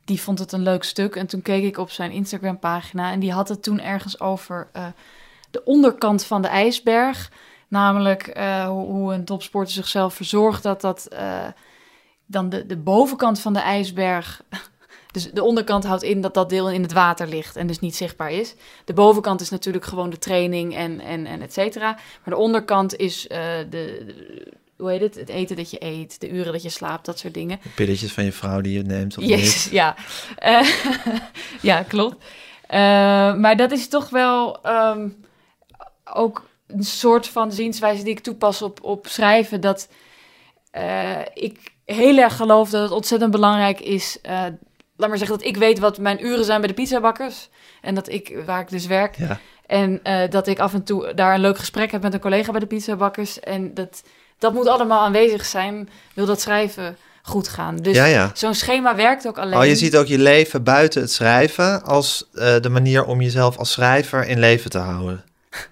Die vond het een leuk stuk. En toen keek ik op zijn Instagram-pagina. En die had het toen ergens over eh, de onderkant van de ijsberg. Namelijk hoe, hoe een topsporter zichzelf verzorgt. Dat dat dan de, de bovenkant van de ijsberg. [LAUGHS] Dus de onderkant houdt in dat dat deel in het water ligt en dus niet zichtbaar is. De bovenkant is natuurlijk gewoon de training en, en, en et cetera. Maar de onderkant is eh, de, de- hoe heet het? Het eten dat je eet, de uren dat je slaapt, dat soort dingen. De pilletjes van je vrouw die je neemt of Jezus, [LAUGHS] ja. Eh, [LAUGHS] ja, klopt. Eh, maar dat is toch wel ehm, ook een soort van zienswijze die ik toepas op, op schrijven. Dat ik heel erg geloof dat het ontzettend belangrijk is. eh, laat maar zeggen dat ik weet wat mijn uren zijn bij de pizzabakkers. En dat ik, waar ik dus werk. Ja. En eh, dat ik af en toe daar een leuk gesprek heb met een collega bij de pizzabakkers. En dat, dat moet allemaal aanwezig zijn. Wil dat schrijven goed gaan. Dus ja, ja. Zo'n schema werkt ook alleen. Oh, je ziet ook je leven buiten het schrijven als eh, de manier om jezelf als schrijver in leven te houden. [LAUGHS]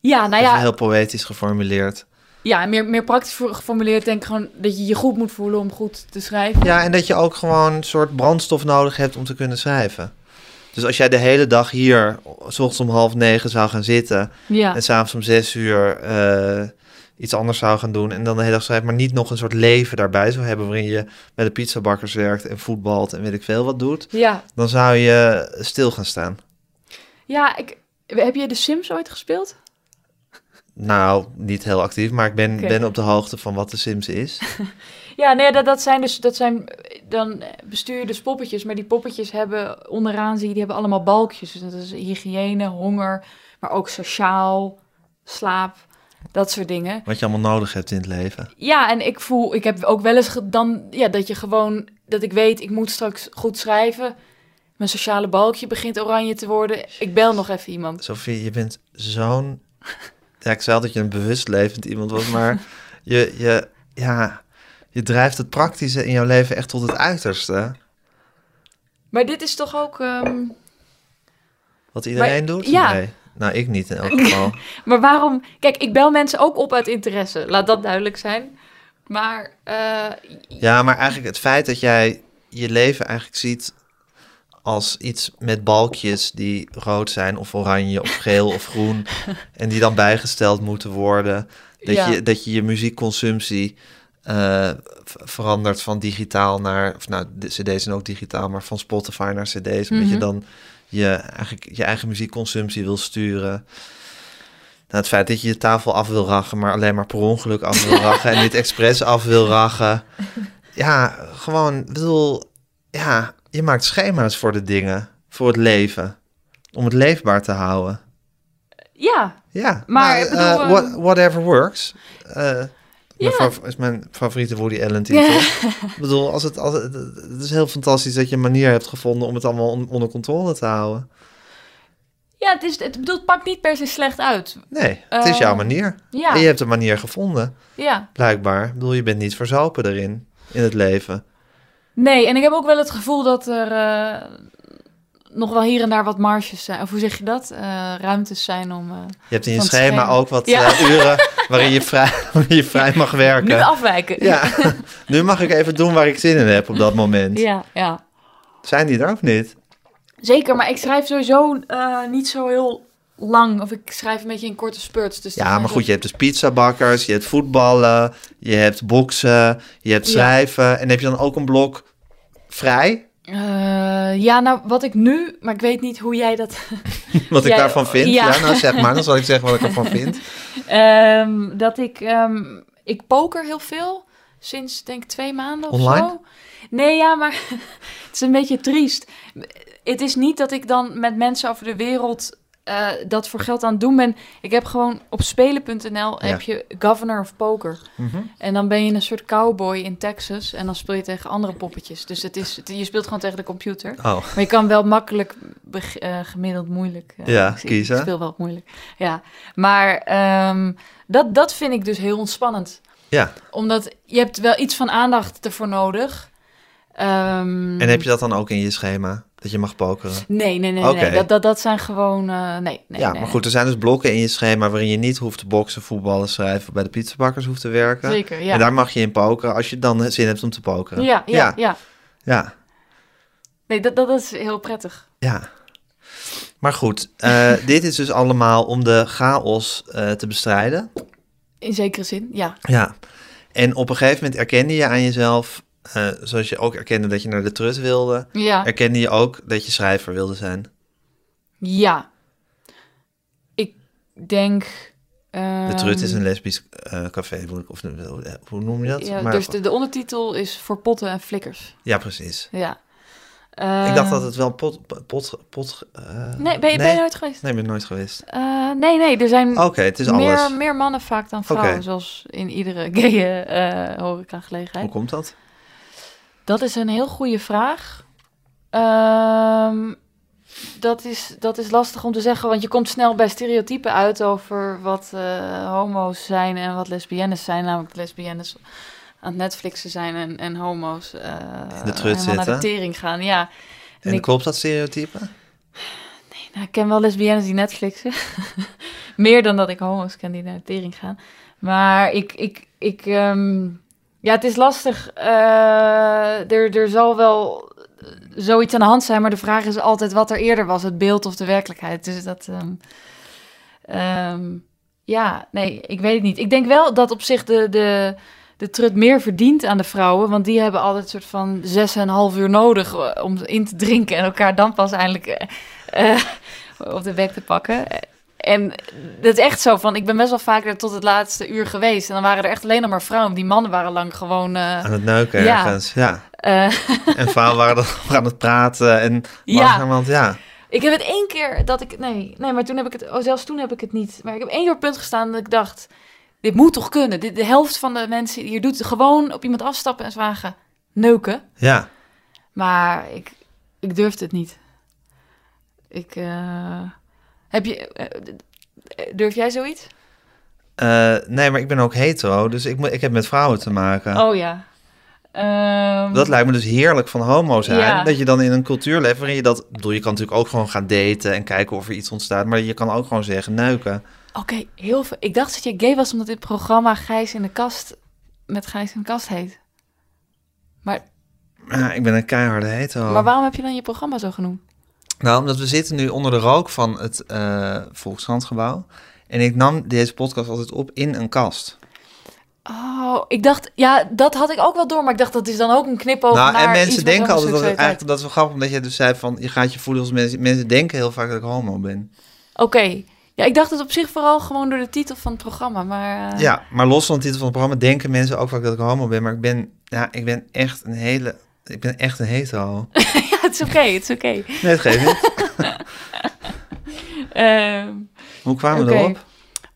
Ja, nou ja, heel poëtisch geformuleerd. Ja meer, meer praktisch geformuleerd denk ik gewoon dat je je goed moet voelen om goed te schrijven. Ja, en dat je ook gewoon een soort brandstof nodig hebt om te kunnen schrijven. Dus als jij de hele dag hier, s ochtends om half negen zou gaan zitten Ja, en s'avonds om zes uur eh, iets anders zou gaan doen en dan de hele dag schrijft, maar niet nog een soort leven daarbij zou hebben waarin je bij de pizzabakkers werkt en voetbalt en weet ik veel wat doet, Ja, dan zou je stil gaan staan. ja ik, heb je de Sims ooit gespeeld? Nou, niet heel actief, maar ik ben, ben op de hoogte van wat de Sims is. [LAUGHS] Ja, nee, dat, dat zijn dus, dat zijn, dan bestuur je dus poppetjes, maar die poppetjes hebben, onderaan zie je, die hebben allemaal balkjes. Dus dat is hygiëne, honger, maar ook sociaal, slaap, dat soort dingen. Wat je allemaal nodig hebt in het leven. Ja, en ik voel, ik heb ook wel eens dan, ja, dat je gewoon, dat ik weet, ik moet straks goed schrijven. Mijn sociale balkje begint oranje te worden. Ik bel nog even iemand. Sophie, je bent zo'n... Ja, ik zei altijd dat je een bewust levend iemand was, maar [LAUGHS] je, je, ja, je drijft het praktische in jouw leven echt tot het uiterste. Maar dit is toch ook, ehm, Wat iedereen Maar- doet? ja. Nee. Nou, ik niet in elk geval. [LAUGHS] maar waarom, kijk, ik bel mensen ook op uit interesse, laat dat duidelijk zijn. Maar, eh, Ja, maar eigenlijk het feit dat jij je leven eigenlijk ziet als iets met balkjes die rood zijn of oranje of geel of groen [LAUGHS] en die dan bijgesteld moeten worden. Dat, Ja. je, dat je je muziekconsumptie eh, verandert van digitaal naar, of nou, de cd's zijn ook digitaal, maar van Spotify naar cd's, omdat je Mhm. dan je, eigenlijk je eigen muziekconsumptie wil sturen. Nou, het feit dat je je tafel af wil rachen, maar alleen maar per ongeluk af wil rachen en niet [LAUGHS] expres af wil rachen. [LAUGHS] Ja, gewoon, bedoel, ja, je maakt schema's voor de dingen, voor het leven, om het leefbaar te houden. ja, Ja, Maar, nou, bedoel, eh, eh, what- whatever works. Eh Ja. mijn fav- is mijn favoriete Woody Allen titel. Ik bedoel, als het, als het, het is heel fantastisch dat je een manier hebt gevonden om het allemaal on- onder controle te houden. ja, het, is, het bedoelt, pakt niet per se slecht uit. Nee, het is jouw manier. Ja, En je hebt een manier gevonden, ja. blijkbaar. Ik bedoel, je bent niet verzopen erin, in het leven. Nee, en ik heb ook wel het gevoel dat er eh, nog wel hier en daar wat marges zijn. Of hoe zeg je dat? Eh, ruimtes zijn om... eh, Je hebt in je schema schema. ook wat Ja. uren waarin je, vrij, [LAUGHS] waarin je vrij mag [LAUGHS] werken. nu afwijken. Ja, [LAUGHS] nu mag ik even doen waar ik zin in heb op dat moment. ja, ja. Zijn die er ook niet? Zeker, maar ik schrijf sowieso niet zo heel lang. Of ik schrijf een beetje in korte spurts. Dus Ja, maar goed, je hebt dus pizzabakkers, je hebt voetballen, je hebt boksen, je hebt Ja. schrijven. En heb je dan ook een blok vrij? Eh, ja, nou, wat ik nu... Maar ik weet niet hoe jij dat... [LAUGHS] Wat ik daarvan vind? Ja. ja. nou zeg maar, dan zal ik zeggen wat ik ervan vind. [LAUGHS] Ehm, dat ik... ehm, ik poker heel veel. Sinds, denk ik, twee maanden of Online? zo. Nee, ja, maar [LAUGHS] het is een beetje triest. Het is niet dat ik dan met mensen over de wereld eh, dat voor geld aan het doen ben. Ik heb gewoon op spelen.nl heb je Governor of Poker. Mhm. En dan ben je een soort cowboy in Texas. En dan speel je tegen andere poppetjes. Dus het is, het- je speelt gewoon tegen de computer. Oh, Maar je kan wel makkelijk eh, gemiddeld moeilijk eh, Ja, ik kiezen. Ik speel wel moeilijk. Ja, maar ehm, dat, dat vind ik dus heel ontspannend. ja. Omdat je hebt wel iets van aandacht ervoor nodig. Ehm, En heb je dat dan ook in je schema? Dat je mag pokeren? Nee, nee, nee. nee. Dat, dat, dat zijn gewoon... eh, nee, nee, ja, nee. maar goed, er zijn dus blokken in je schema waarin je niet hoeft te boksen, voetballen, schrijven, bij de pizzabakkers hoeft te werken. Zeker, ja. En daar mag je in pokeren als je dan zin hebt om te pokeren. ja, ja, ja. ja. ja. Nee, dat, dat, is heel prettig. Ja. Maar goed, eh, [LAUGHS] dit is dus allemaal om de chaos eh, te bestrijden. In zekere zin, ja. Ja. En op een gegeven moment erkende je aan jezelf, eh, zoals je ook erkende dat je naar de trut wilde, Ja, erkende je ook dat je schrijver wilde zijn. ja. Ik denk... De trut is ehm, een lesbisch eh, café, of, hoe noem je dat? Ja, Maar- dus de, de ondertitel is voor potten en flikkers. ja, precies. Ja. ik dacht dat Ehm, het wel pot... pot, pot eh, Nee, ben je, ben je nooit geweest? Nee, ben nooit geweest. Eh, nee, nee, er zijn Oké, het is meer, alles. meer mannen vaak dan vrouwen, zoals in iedere [LAUGHS] gay eh horecagelegenheid. Hoe komt dat? Dat is een heel goede vraag. Ehm, dat, is, dat is lastig om te zeggen, want je komt snel bij stereotypen uit over wat eh, homo's zijn en wat lesbiennes zijn. Namelijk lesbiennes aan het Netflixen zijn en, en homo's eh de trut naar de tering gaan. Ja, En ik- klopt dat stereotype? Nou, ik ken wel lesbiennes die Netflixen. [LAUGHS] Meer dan dat ik homo's ken die naar de tering gaan. Maar ik, ik, ik ehm, ja, het is lastig. Eh, er, er zal wel zoiets aan de hand zijn, maar de vraag is altijd wat er eerder was, het beeld of de werkelijkheid. Dus dat, ehm, ehm, Ja, nee, ik weet het niet. Ik denk wel dat op zich de, de, de trut meer verdient aan de vrouwen. Want die hebben altijd een soort van zes en een half uur nodig eh, om in te drinken. En elkaar dan pas eindelijk eh, op de bek te pakken. En dat is echt zo van, ik ben best wel vaker tot het laatste uur geweest. En dan waren er echt alleen nog maar vrouwen. Die mannen waren lang gewoon... eh, Aan het neuken Ja. ergens, ja. eh, [LAUGHS] En vrouwen waren dan aan het praten en Ja. ja. Ik heb het één keer dat ik. Nee, nee, maar toen heb ik het. Oh, zelfs toen heb ik het niet. Maar ik heb één keer op punt gestaan dat ik dacht. Dit moet toch kunnen? Dit, de helft van de mensen hier doet gewoon op iemand afstappen en zwagen neuken. Ja, Maar ik, ik durfde het niet. Ik. eh, heb je. eh, durf jij zoiets? Eh, nee, maar ik ben ook hetero, dus ik, moet- ik heb met vrouwen te maken. Oh ja. Ehm, Dat lijkt me dus heerlijk van homo zijn. Ja. Dat je dan in een cultuur leeft waarin je dat... Bedoel, je kan natuurlijk ook gewoon gaan daten en kijken of er iets ontstaat. Maar je kan ook gewoon zeggen neuken. Oké, heel veel. Ik dacht dat je gay was omdat dit programma Gijs in de kast. met Gijs in de kast heet. Maar, Ja, ik ben een keiharde hetero. maar waarom heb je dan je programma zo genoemd? Nou, omdat we zitten nu onder de rook van het eh Volkskrantgebouw. En ik nam deze podcast altijd op in een kast. Oh, ik dacht, ja, dat had ik ook wel door, maar ik dacht dat is dan ook een knipoog nou, naar en mensen denken altijd dat eigenlijk... Dat is wel grappig, omdat je dus zei van... Je gaat je voelen als mensen... Mensen denken heel vaak dat ik homo ben. Oké, ja, ik dacht het op zich vooral gewoon door de titel van het programma, maar... eh, Ja, maar los van de titel van het programma denken mensen ook vaak dat ik homo ben. Maar ik ben, ja, ik ben echt een hele... Ik ben echt een hetero. [LAUGHS] ja, het is oké, het is oké. Nee, het geeft niet. [LAUGHS] Ehm, Hoe kwamen we erop?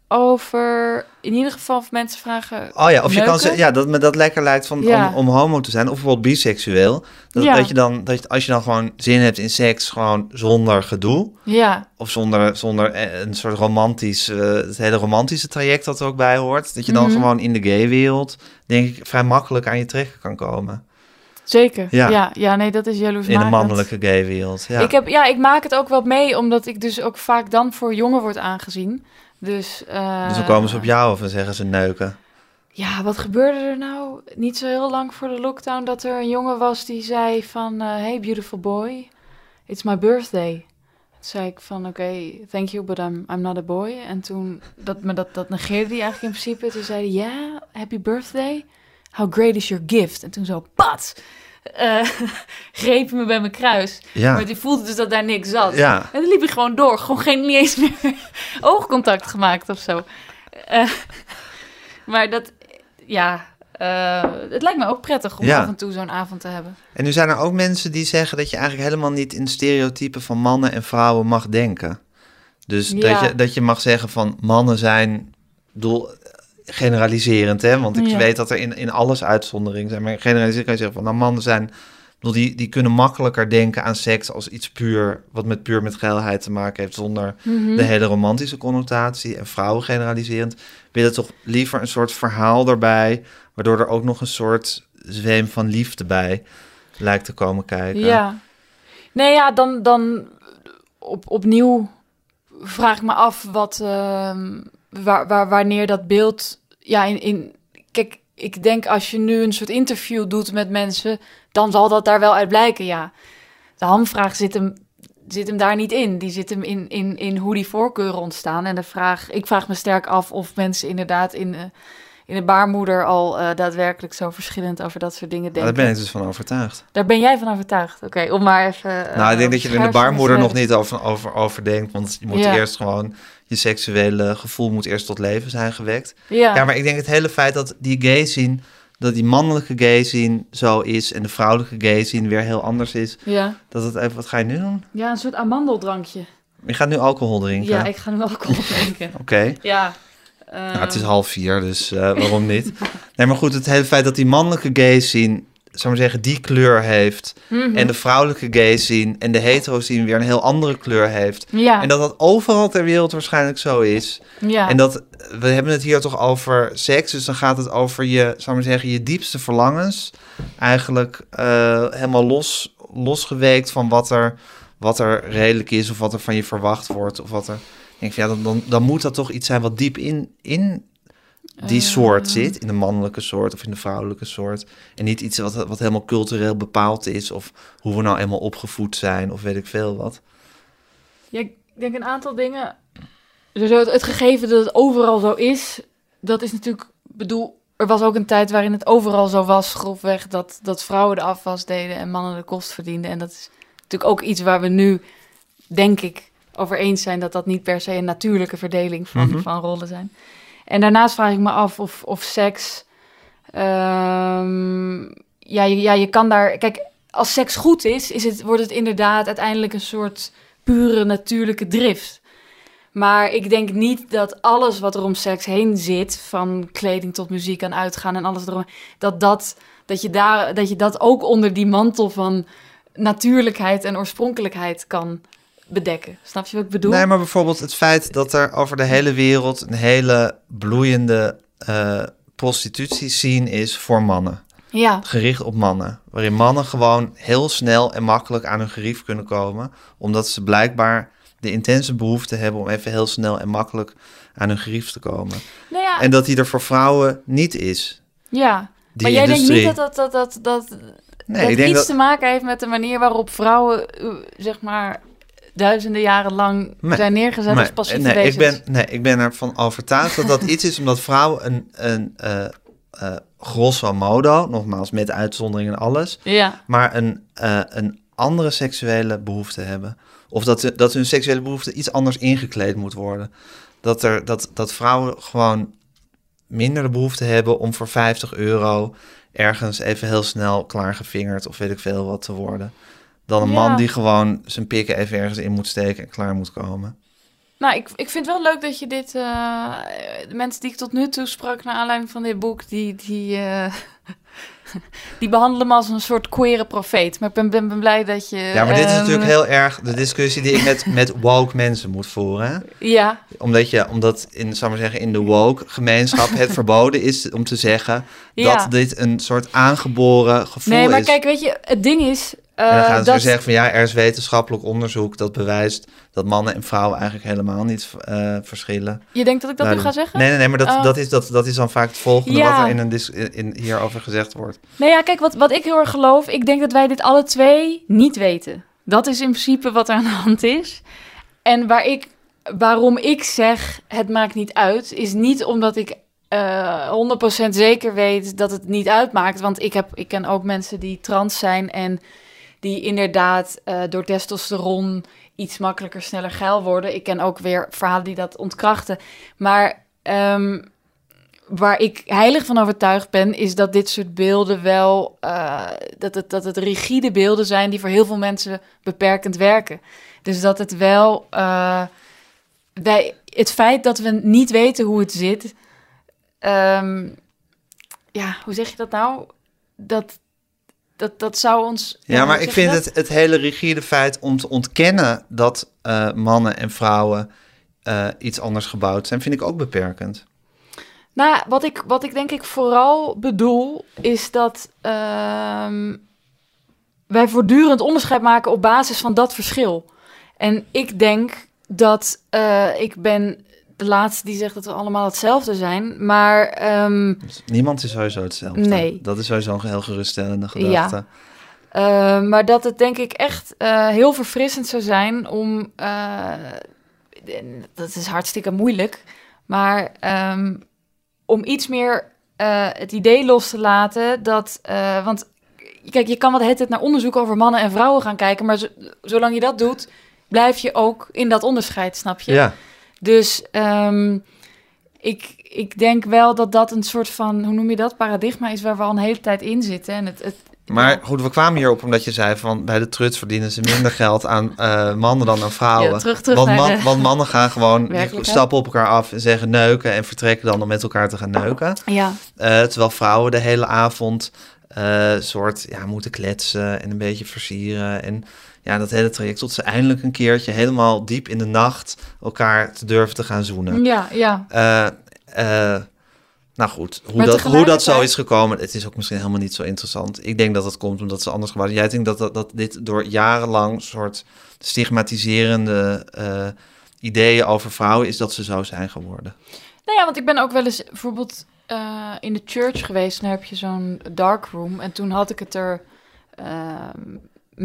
over, in ieder geval of mensen vragen... Oh ja, of je kan ja, dat me dat lekker lijkt van, Ja. om, om homo te zijn. Of bijvoorbeeld biseksueel. Dat, Ja. dat je dan, dat je, als je dan gewoon zin hebt in seks, gewoon zonder gedoe. Ja, Of zonder, zonder eh, een soort romantisch, eh, het hele romantische traject dat er ook bij hoort. Dat je dan Mhm. gewoon in de gay-wereld, denk ik, vrij makkelijk aan je trekken kan komen. Zeker. Ja. Ja, ja, nee, dat is jaloers In de mannelijke gay-wereld, ja. Ik, heb, ja, ik maak het ook wel mee, omdat ik dus ook vaak dan voor jongen word aangezien. Dus, dus dan komen ze op jou of en zeggen ze neuken. Ja, wat gebeurde er nou niet zo heel lang voor de lockdown dat er een jongen was die zei van eh, hey beautiful boy, it's my birthday. Zei ik van oké, thank you, but I'm, I'm not a boy. En toen, dat, maar dat, dat negeerde hij eigenlijk in principe. Toen zei hij, ja, happy birthday. How great is your gift? En toen zo, pat! Eh [LAUGHS] greep hij me bij mijn kruis. Ja, Maar die voelde dus dat daar niks zat. ja. En dan liep hij gewoon door. Gewoon geen, niet eens meer [LAUGHS] oogcontact gemaakt of zo. Eh, [LAUGHS] maar dat, ja, eh, het lijkt me ook prettig om Ja. af en toe zo'n avond te hebben. En nu zijn er ook mensen die zeggen dat je eigenlijk helemaal niet in stereotypen van mannen en vrouwen mag denken. Dus dat, je, dat je mag zeggen van mannen zijn, ik bedoel, generaliserend hè, want ik Ja. weet dat er in, in alles uitzonderingen zijn, maar generaliserend kan je zeggen van nou mannen zijn, bedoel, die, die kunnen makkelijker denken aan seks als iets puur, wat met puur met geilheid te maken heeft, zonder Mhm. de hele romantische connotatie. En vrouwen generaliserend willen toch liever een soort verhaal erbij, waardoor er ook nog een soort zweem van liefde bij lijkt te komen kijken. Ja. Nee, ja, dan, dan op, opnieuw vraag ik me af wat, ehm, waar, waar, wanneer dat beeld... Ja, in, in, kijk, ik denk als je nu een soort interview doet met mensen, dan zal dat daar wel uit blijken, ja. De hamvraag zit hem, zit hem daar niet in. Die zit hem in, in, in hoe die voorkeuren ontstaan. En de vraag, ik vraag me sterk af of mensen inderdaad in, eh, in de baarmoeder al eh, daadwerkelijk zo verschillend over dat soort dingen Nou, denken. daar ben ik dus van overtuigd. Daar ben jij van overtuigd. Oké, om maar even. eh, nou, ik denk dat je er in de baarmoeder nog niet over, over, over denkt. Want je moet Ja. eerst gewoon... Je seksuele gevoel moet eerst tot leven zijn gewekt. Ja, Ja, maar ik denk het hele feit dat die gay zien... Dat die mannelijke gay zien zo is... En de vrouwelijke gay zien weer heel anders is. ja. Dat het even... Wat ga je nu doen? ja, een soort amandeldrankje. Je gaat nu alcohol drinken. Ja, ik ga nu alcohol [LAUGHS] drinken. Oké. ja. Nou, het is ehm, half vier, dus eh, waarom niet? [LAUGHS] Nee, maar goed, het hele feit dat die mannelijke gay zien, zou maar zeggen, die kleur heeft. mhm. En de vrouwelijke gay zien en de hetero zien weer een heel andere kleur heeft. Ja, En dat dat overal ter wereld waarschijnlijk zo is. ja. En dat, we hebben het hier toch over seks, dus dan gaat het over je, zou maar zeggen, je diepste verlangens. Eigenlijk eh, helemaal los, losgeweekt van wat er, wat er redelijk is of wat er van je verwacht wordt. Of wat er, ik denk van, ja, dan, dan, dan moet dat toch iets zijn wat diep in, in die Eh. soort zit. In de mannelijke soort of in de vrouwelijke soort. En niet iets wat, wat helemaal cultureel bepaald is. Of hoe we nou eenmaal opgevoed zijn of weet ik veel wat. Ja, ik denk een aantal dingen sowieso het, het gegeven dat het overal zo is, dat is natuurlijk, ik bedoel, er was ook een tijd waarin het overal zo was, grofweg, dat, dat vrouwen de afwas deden en mannen de kost verdienden. En dat is natuurlijk ook iets waar we nu, denk ik, over eens zijn dat dat niet per se een natuurlijke verdeling van, Mhm. van rollen zijn. En daarnaast vraag ik me af of, of seks. ehm, ja, ja, je kan daar. Kijk, als seks goed is, is het, wordt het inderdaad uiteindelijk een soort pure natuurlijke drift. Maar ik denk niet dat alles wat er om seks heen zit, van kleding tot muziek en uitgaan en alles erom, dat dat, dat, je daar, dat je dat ook onder die mantel van natuurlijkheid en oorspronkelijkheid kan bedekken. Snap je wat ik bedoel? Nee, maar bijvoorbeeld het feit dat er over de hele wereld een hele bloeiende eh prostitutiescene is voor mannen. Ja, Gericht op mannen. Waarin mannen gewoon heel snel en makkelijk aan hun gerief kunnen komen. Omdat ze blijkbaar de intense behoefte hebben om even heel snel en makkelijk aan hun gerief te komen. nou ja, En dat die er voor vrouwen niet is. ja. Die maar jij denkt niet dat dat, dat, dat, dat, Nee, dat ik denk iets dat... te maken heeft met de manier waarop wrouwen, eh, zeg maar, duizenden jaren lang Nee. zijn neergezet als Maar- passieve nee, ik ben, nee, ik ben ervan overtuigd dat dat iets is omdat vrouwen een, een eh eh, grosso modo, nogmaals met uitzonderingen en alles, Ja, maar een, eh, een andere seksuele behoefte hebben. Of dat, dat hun seksuele behoefte iets anders ingekleed moet worden. Dat, er, dat, dat vrouwen gewoon minder de behoefte hebben om voor 50 euro ergens even heel snel klaargevingerd of weet ik veel wat te worden. Dan een Ja. man die gewoon zijn pikken even ergens in moet steken en klaar moet komen. nou, ik, ik vind het wel leuk dat je dit... eh, de mensen die ik tot nu toe sprak naar aanleiding van dit boek, die... die eh, [LAUGHS] Die behandelen me als een soort queere profeet. Maar ik ben, ben, ben blij dat je... Ja, maar dit is ehm, natuurlijk heel erg de discussie die ik met, met woke mensen moet voeren. Ja, Omdat, je, omdat in, maar zeggen, in de woke gemeenschap het [LAUGHS] verboden is om te zeggen ja. dat dit een soort aangeboren gevoel Nee, maar is. kijk, weet je, het ding is... eh, en dan gaan ze dat, weer zeggen van ja, er is wetenschappelijk onderzoek dat bewijst dat mannen en vrouwen eigenlijk helemaal niet eh, verschillen. Je denkt dat ik dat Nou, nu ga zeggen? Nee, nee, nee, maar dat, Oh. dat, is, dat, dat is dan vaak het volgende Ja. wat er in een dis, in, hierover gezegd wordt. Nou ja, kijk, wat, wat ik heel erg geloof, ik denk dat wij dit alle twee niet weten. Dat is in principe wat er aan de hand is. En waar ik, waarom ik zeg, het maakt niet uit, is niet omdat ik eh 100% zeker weet dat het niet uitmaakt. Want ik, heb, ik ken ook mensen die trans zijn en die inderdaad eh, door testosteron iets makkelijker, sneller geil worden. Ik ken ook weer verhalen die dat ontkrachten. Maar ehm, waar ik heilig van overtuigd ben, is dat dit soort beelden wel, eh, dat, het, dat het rigide beelden zijn die voor heel veel mensen beperkend werken. Dus dat het wel, bij het feit dat we niet weten hoe het zit, ehm, ja, hoe zeg je dat nou? Dat, dat, dat zou ons. Ja, maar ik vind dat? het, het hele rigide feit om te ontkennen dat eh, mannen en vrouwen eh, iets anders gebouwd zijn, vind ik ook beperkend. Nou, wat ik, wat ik denk ik vooral bedoel, is dat ehm, wij voortdurend onderscheid maken op basis van dat verschil. En ik denk dat eh, ik ben de laatste die zegt dat we allemaal hetzelfde zijn. Maar ehm, Dus niemand is sowieso hetzelfde. Nee. Dat is sowieso een heel geruststellende gedachte. Eh, maar dat het denk ik echt eh, heel verfrissend zou zijn om. eh, dat is hartstikke moeilijk. Maar ehm, om iets meer het idee los te laten dat. want kijk, je kan wat het naar onderzoek over mannen en vrouwen gaan kijken. Maar zo- zolang je dat doet, blijf je ook in dat onderscheid, snap je? Ja. Dus ehm, ik, ik denk wel dat dat een soort van, hoe noem je dat, paradigma is waar we al een hele tijd in zitten. En het, het, Maar goed, we kwamen hierop omdat je zei van bij de truts verdienen ze minder geld aan eh, mannen dan aan vrouwen. Ja, terug- terug want, man- de want mannen gaan gewoon stappen op elkaar af en zeggen neuken en vertrekken dan om met elkaar te gaan neuken. Ja, Eh, terwijl vrouwen de hele avond eh, soort ja, moeten kletsen en een beetje versieren. En ja, dat hele traject tot ze eindelijk een keertje helemaal diep in de nacht elkaar te durven te gaan zoenen. ja, ja. Eh, eh, nou goed, hoe Maar dat, hoe dat zo is gekomen, het is ook misschien helemaal niet zo interessant. Ik denk dat het komt omdat ze anders zijn. Jij denkt dat, dat, dat dit door jarenlang soort stigmatiserende eh, ideeën over vrouwen is dat ze zo zijn geworden. Nou ja, want ik ben ook wel eens bijvoorbeeld in de church geweest. Daar heb je zo'n dark room. En toen had ik het er ehm,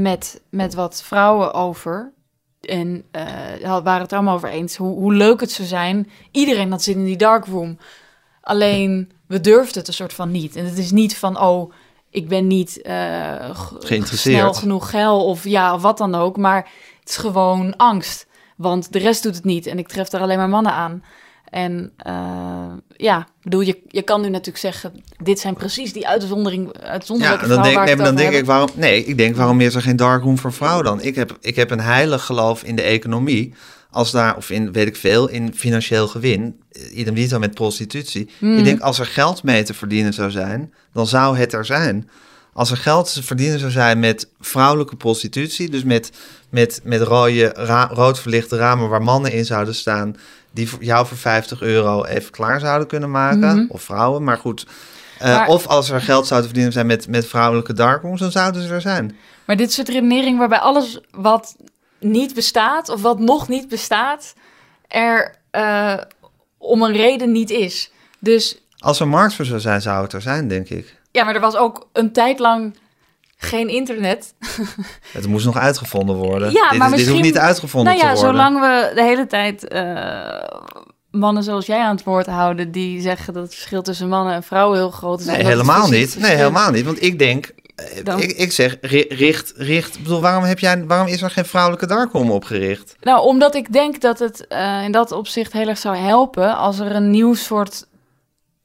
met, met wat vrouwen over. En eh, we waren het allemaal over eens hoe, hoe leuk het zou zijn. Iedereen dat zit in die darkroom. Alleen, we durfden het een soort van niet. En het is niet van, oh, ik ben niet eh, Geïnteresseerd. snel genoeg gel of ja, of wat dan ook. Maar het is gewoon angst. Want de rest doet het niet. En ik tref er alleen maar mannen aan. En eh, ja, bedoel, je, je kan nu natuurlijk zeggen... dit zijn precies die uitzondering, Ja, uitzonderlijke en dan denk, nee, dan denk ik, waarom, nee, ik denk, waarom is er geen darkroom voor vrouwen dan? Ik heb, ik heb een heilig geloof in de economie. Als daar, of in, weet ik veel, in financieel gewin. eh, Idem dito met prostitutie. Hmm. Ik denk, als er geld mee te verdienen zou zijn, dan zou het er zijn. Als er geld te verdienen zou zijn met vrouwelijke prostitutie, dus met, met, met rode, ra- rood verlichte ramen waar mannen in zouden staan, die voor jou voor 50 euro even klaar zouden kunnen maken, Mhm. of vrouwen, maar goed. Eh, Maar- Of als er geld zou te verdienen zijn met, met vrouwelijke darkrooms, dan zouden ze er zijn. Maar dit soort redenering waarbij alles wat niet bestaat of wat nog niet bestaat, er eh, om een reden niet is. Dus Als er markt voor zou zijn, zou het er zijn, denk ik. ja, maar er was ook een tijd lang geen internet. Het moest nog uitgevonden worden. Ja, dit, maar is- dit hoeft misschien- niet uitgevonden nou ja, te worden. zolang we de hele tijd eh, mannen zoals jij aan het woord houden, die zeggen dat het verschil tussen mannen en vrouwen heel groot is. Nee, helemaal niet. Nee, helemaal niet. Want ik denk, eh, Dan- ik, ik zeg, ri- richt, richt. Ik bedoel, waarom, heb jij, waarom is er geen vrouwelijke darkroom opgericht? Nou, omdat ik denk dat het eh, in dat opzicht heel erg zou helpen als er een nieuw soort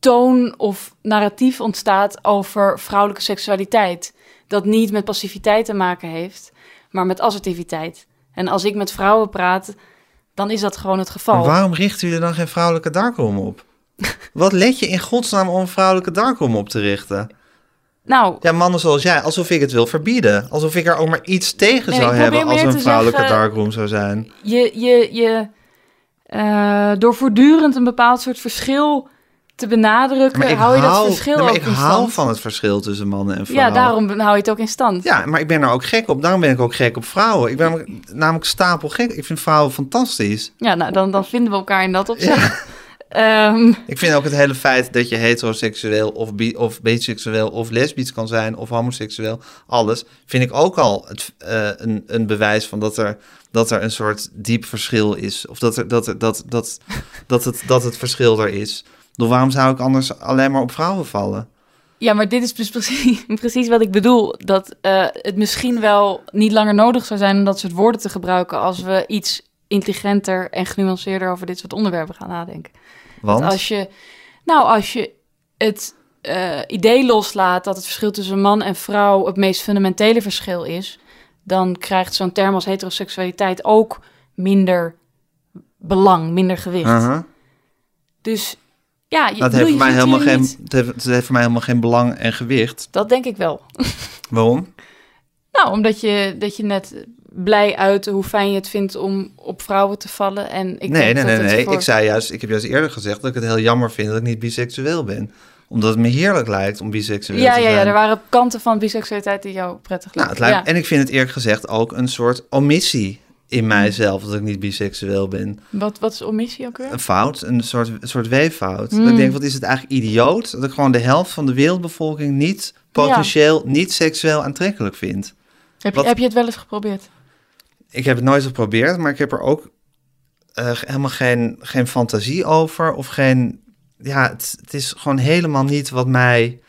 toon of narratief ontstaat over vrouwelijke seksualiteit. Dat niet met passiviteit te maken heeft, maar met assertiviteit. En als ik met vrouwen praat, dan is dat gewoon het geval. Maar waarom richten jullie dan geen vrouwelijke darkroom op? [LAUGHS] Wat let je in godsnaam om een vrouwelijke darkroom op te richten? Nou, Ja, mannen zoals jij, alsof ik het wil verbieden. Alsof ik er ook maar iets tegen Nee, zou hebben als een vrouwelijke zeggen- darkroom zou zijn. je, je, je eh, door voortdurend een bepaald soort verschil te benadrukken, hou je dat hou, verschil nee, maar ook ik in hou stand. van het verschil tussen mannen en vrouwen. Ja, daarom hou je het ook in stand. Ja, maar ik ben er ook gek op. Daarom ben ik ook gek op vrouwen. Ik ben namelijk- namelijk stapel gek. Ik vind vrouwen fantastisch. Ja, nou, dan, dan vinden we elkaar in dat opzicht. [LAUGHS] Ehm, Ik vind ook het hele feit dat je heteroseksueel of, bi of biseksueel of lesbisch kan zijn of homoseksueel, alles, vind ik ook al het, eh, een, een bewijs van dat er, dat er een soort diep verschil is. Of dat, er, dat, er, dat, dat, dat, het, dat het verschil er is. Door waarom zou ik anders alleen maar op vrouwen vallen? ja, maar dit is dus precies, [LAUGHS] precies wat ik bedoel. Dat eh, het misschien wel niet langer nodig zou zijn om dat soort woorden te gebruiken als we iets intelligenter en genuanceerder over dit soort onderwerpen gaan nadenken. Want Want als je, nou, als je het eh, idee loslaat dat het verschil tussen man en vrouw het meest fundamentele verschil is, dan krijgt zo'n term als heteroseksualiteit ook minder belang, minder gewicht. Dus ja, je, dat, heeft voor mij helemaal geen, het, heeft, het heeft voor mij helemaal geen belang en gewicht. Dat denk ik wel. [LAUGHS] Waarom? Nou, omdat je, dat je net blij uit hoe fijn je het vindt om op vrouwen te vallen. En ik nee, nee, nee, nee. voor- Ik zei juist, ik heb juist eerder gezegd dat ik het heel jammer vind dat ik niet biseksueel ben. Omdat het me heerlijk lijkt om biseksueel ja, te ja, zijn. ja, er waren kanten van biseksualiteit die jou prettig Nou, lijken. ja. En ik vind het eerlijk gezegd ook een soort omissie in mijzelf dat ik niet biseksueel ben. wat, wat is omissie ook weer? Een fout, een soort, een soort weeffout. Hmm. ik denk, wat is het eigenlijk idioot dat ik gewoon de helft van de wereldbevolking niet potentieel niet seksueel aantrekkelijk vind. Heb je, wat- heb je het wel eens geprobeerd? Ik heb het nooit geprobeerd, maar ik heb er ook eh, helemaal geen, geen fantasie over. Of geen. Ja, het, het is gewoon helemaal niet wat mij,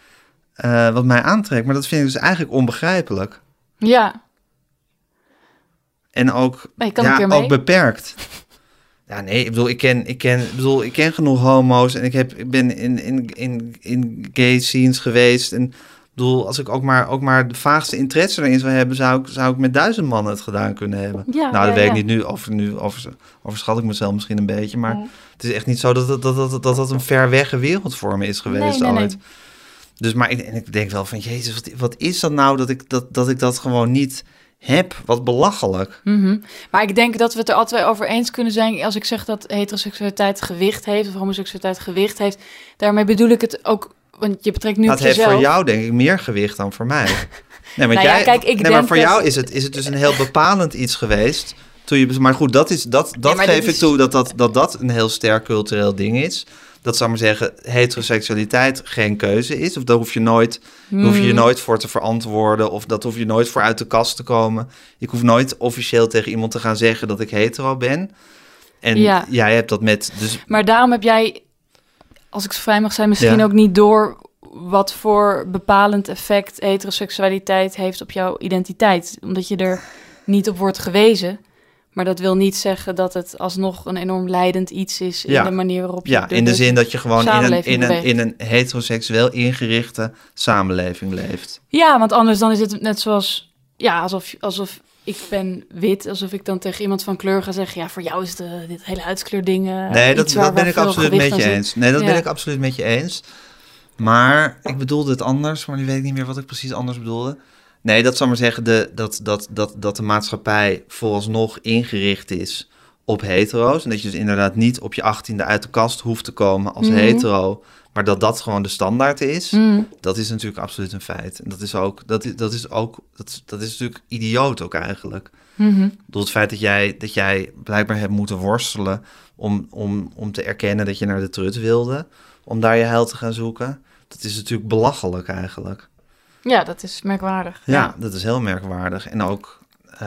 eh, wat mij aantrekt. Maar dat vind ik dus eigenlijk onbegrijpelijk. Ja, En ook, ja, ook beperkt. [LAUGHS] Ja, nee, ik bedoel, ik ken, ik ken, ik bedoel, ik ken genoeg homo's en ik, heb, ik ben in, in, in, in gay scenes geweest. En ik bedoel, als ik ook maar, ook maar de vaagste interesse erin zou hebben, zou ik, zou ik met duizend mannen het gedaan kunnen hebben. Ja, nou, dat ja, weet ja. ik niet nu. Over, nu over, overschat ik mezelf misschien een beetje. Maar Ja. het is echt niet zo dat dat, dat, dat, dat, dat een ver weg wereld voor me is geweest Nee, nee, ooit. nee. Dus, maar ik, en ik denk wel van, jezus, wat, wat is dat nou dat ik dat, dat ik dat gewoon niet heb? Wat belachelijk. Mhm. Maar ik denk dat we het er twee over eens kunnen zijn als ik zeg dat heteroseksualiteit gewicht heeft of homoseksualiteit gewicht heeft. Daarmee bedoel ik het ook, want je betrekt nu Dat op heeft jezelf. voor jou denk ik meer gewicht dan voor mij. [LAUGHS] Nee, maar, Nou ja, jij, kijk, ik nee, maar voor dat- jou is het, is het dus een heel bepalend iets geweest. Toen je, maar goed, dat, is, dat, dat geef ik is- toe dat dat, dat dat een heel sterk cultureel ding is. Dat zou maar zeggen, heteroseksualiteit geen keuze is. Of daar hoef je nooit, hoef je je Hmm. nooit voor te verantwoorden. Of dat hoef je nooit voor uit de kast te komen. Ik hoef nooit officieel tegen iemand te gaan zeggen dat ik hetero ben. En Ja. jij hebt dat met, dus Maar daarom heb jij, als ik zo vrij mag zijn, misschien Ja. ook niet door wat voor bepalend effect heteroseksualiteit heeft op jouw identiteit. Omdat je er niet op wordt gewezen. Maar dat wil niet zeggen dat het alsnog een enorm leidend iets is in Ja. de manier waarop je ja, in de zin dat je gewoon in een, in, een, in een heteroseksueel ingerichte samenleving leeft. Ja, want anders dan is het net zoals, ja, alsof, alsof ik ben wit, alsof ik dan tegen iemand van kleur ga zeggen, ja, voor jou is de, dit hele huidskleurding eh, Nee, dat, waar- dat ben ik absoluut met je eens. Nee, dat ben ik absoluut met je eens. Maar ik bedoelde het anders, maar nu weet ik niet meer wat ik precies anders bedoelde. Nee, dat zal maar zeggen de, dat, dat, dat, dat de maatschappij vooralsnog ingericht is op hetero's. En dat je dus inderdaad niet op je achttiende uit de kast hoeft te komen als Mhm. hetero. Maar dat dat gewoon de standaard is. Mm, Dat is natuurlijk absoluut een feit. En dat is ook, dat is, dat is ook, dat is, dat is natuurlijk idioot ook eigenlijk. mhm. Ik bedoel, het feit dat jij, dat jij blijkbaar hebt moeten worstelen om, om, om te erkennen dat je naar de trut wilde, om daar je heil te gaan zoeken, dat is natuurlijk belachelijk eigenlijk. Ja, dat is merkwaardig. Ja, dat is heel merkwaardig. En ook eh,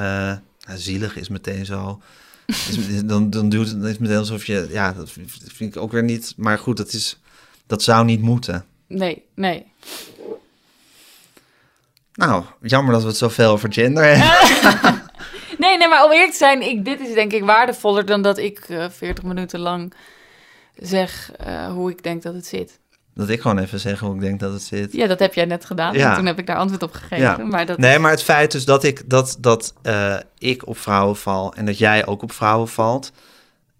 nou, zielig is meteen zo. [LAUGHS] Is, is- dan, dan doet het is meteen alsof je, ja, dat vind ik ook weer niet. Maar goed, dat, is, dat zou niet moeten. Nee, nee. Nou, jammer dat we het zoveel over gender hebben. [LAUGHS] Nee, nee, maar om eerlijk te zijn, ik, dit is denk ik waardevoller dan dat ik eh 40 minuten lang zeg eh, hoe ik denk dat het zit. Dat ik gewoon even zeg hoe ik denk dat het zit. Ja, dat heb jij net gedaan. Ja. En toen heb ik daar antwoord op gegeven. Ja. Maar dat Nee, maar het feit dus dat ik, dat, dat, eh, ik op vrouwen val en dat jij ook op vrouwen valt.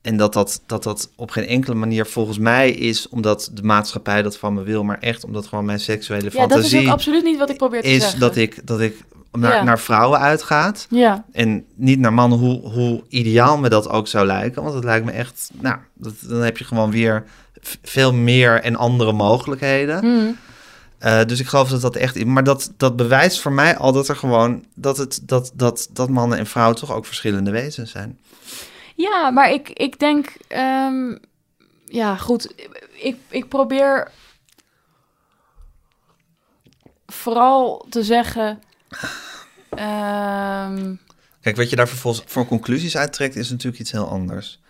En dat dat, dat dat op geen enkele manier volgens mij is omdat de maatschappij dat van me wil, maar echt omdat gewoon mijn seksuele ja, dat is fantasie ook absoluut niet wat ik probeer te is zeggen. dat ik, dat ik naar, Ja. naar vrouwen uitgaat. Ja, En niet naar mannen, hoe, hoe ideaal me dat ook zou lijken. Want het lijkt me echt, nou, dat, dan heb je gewoon weer veel meer en andere mogelijkheden. hm. Eh, dus ik geloof dat dat echt... Maar dat, dat bewijst voor mij al dat er gewoon... Dat, het, dat, dat, dat mannen en vrouwen toch ook verschillende wezens zijn. ja maar ik, ik denk... ehm, ja, goed. Ik, ik probeer vooral te zeggen... ehm, Kijk, wat je daar vervolgens voor conclusies uittrekt... is natuurlijk iets heel anders.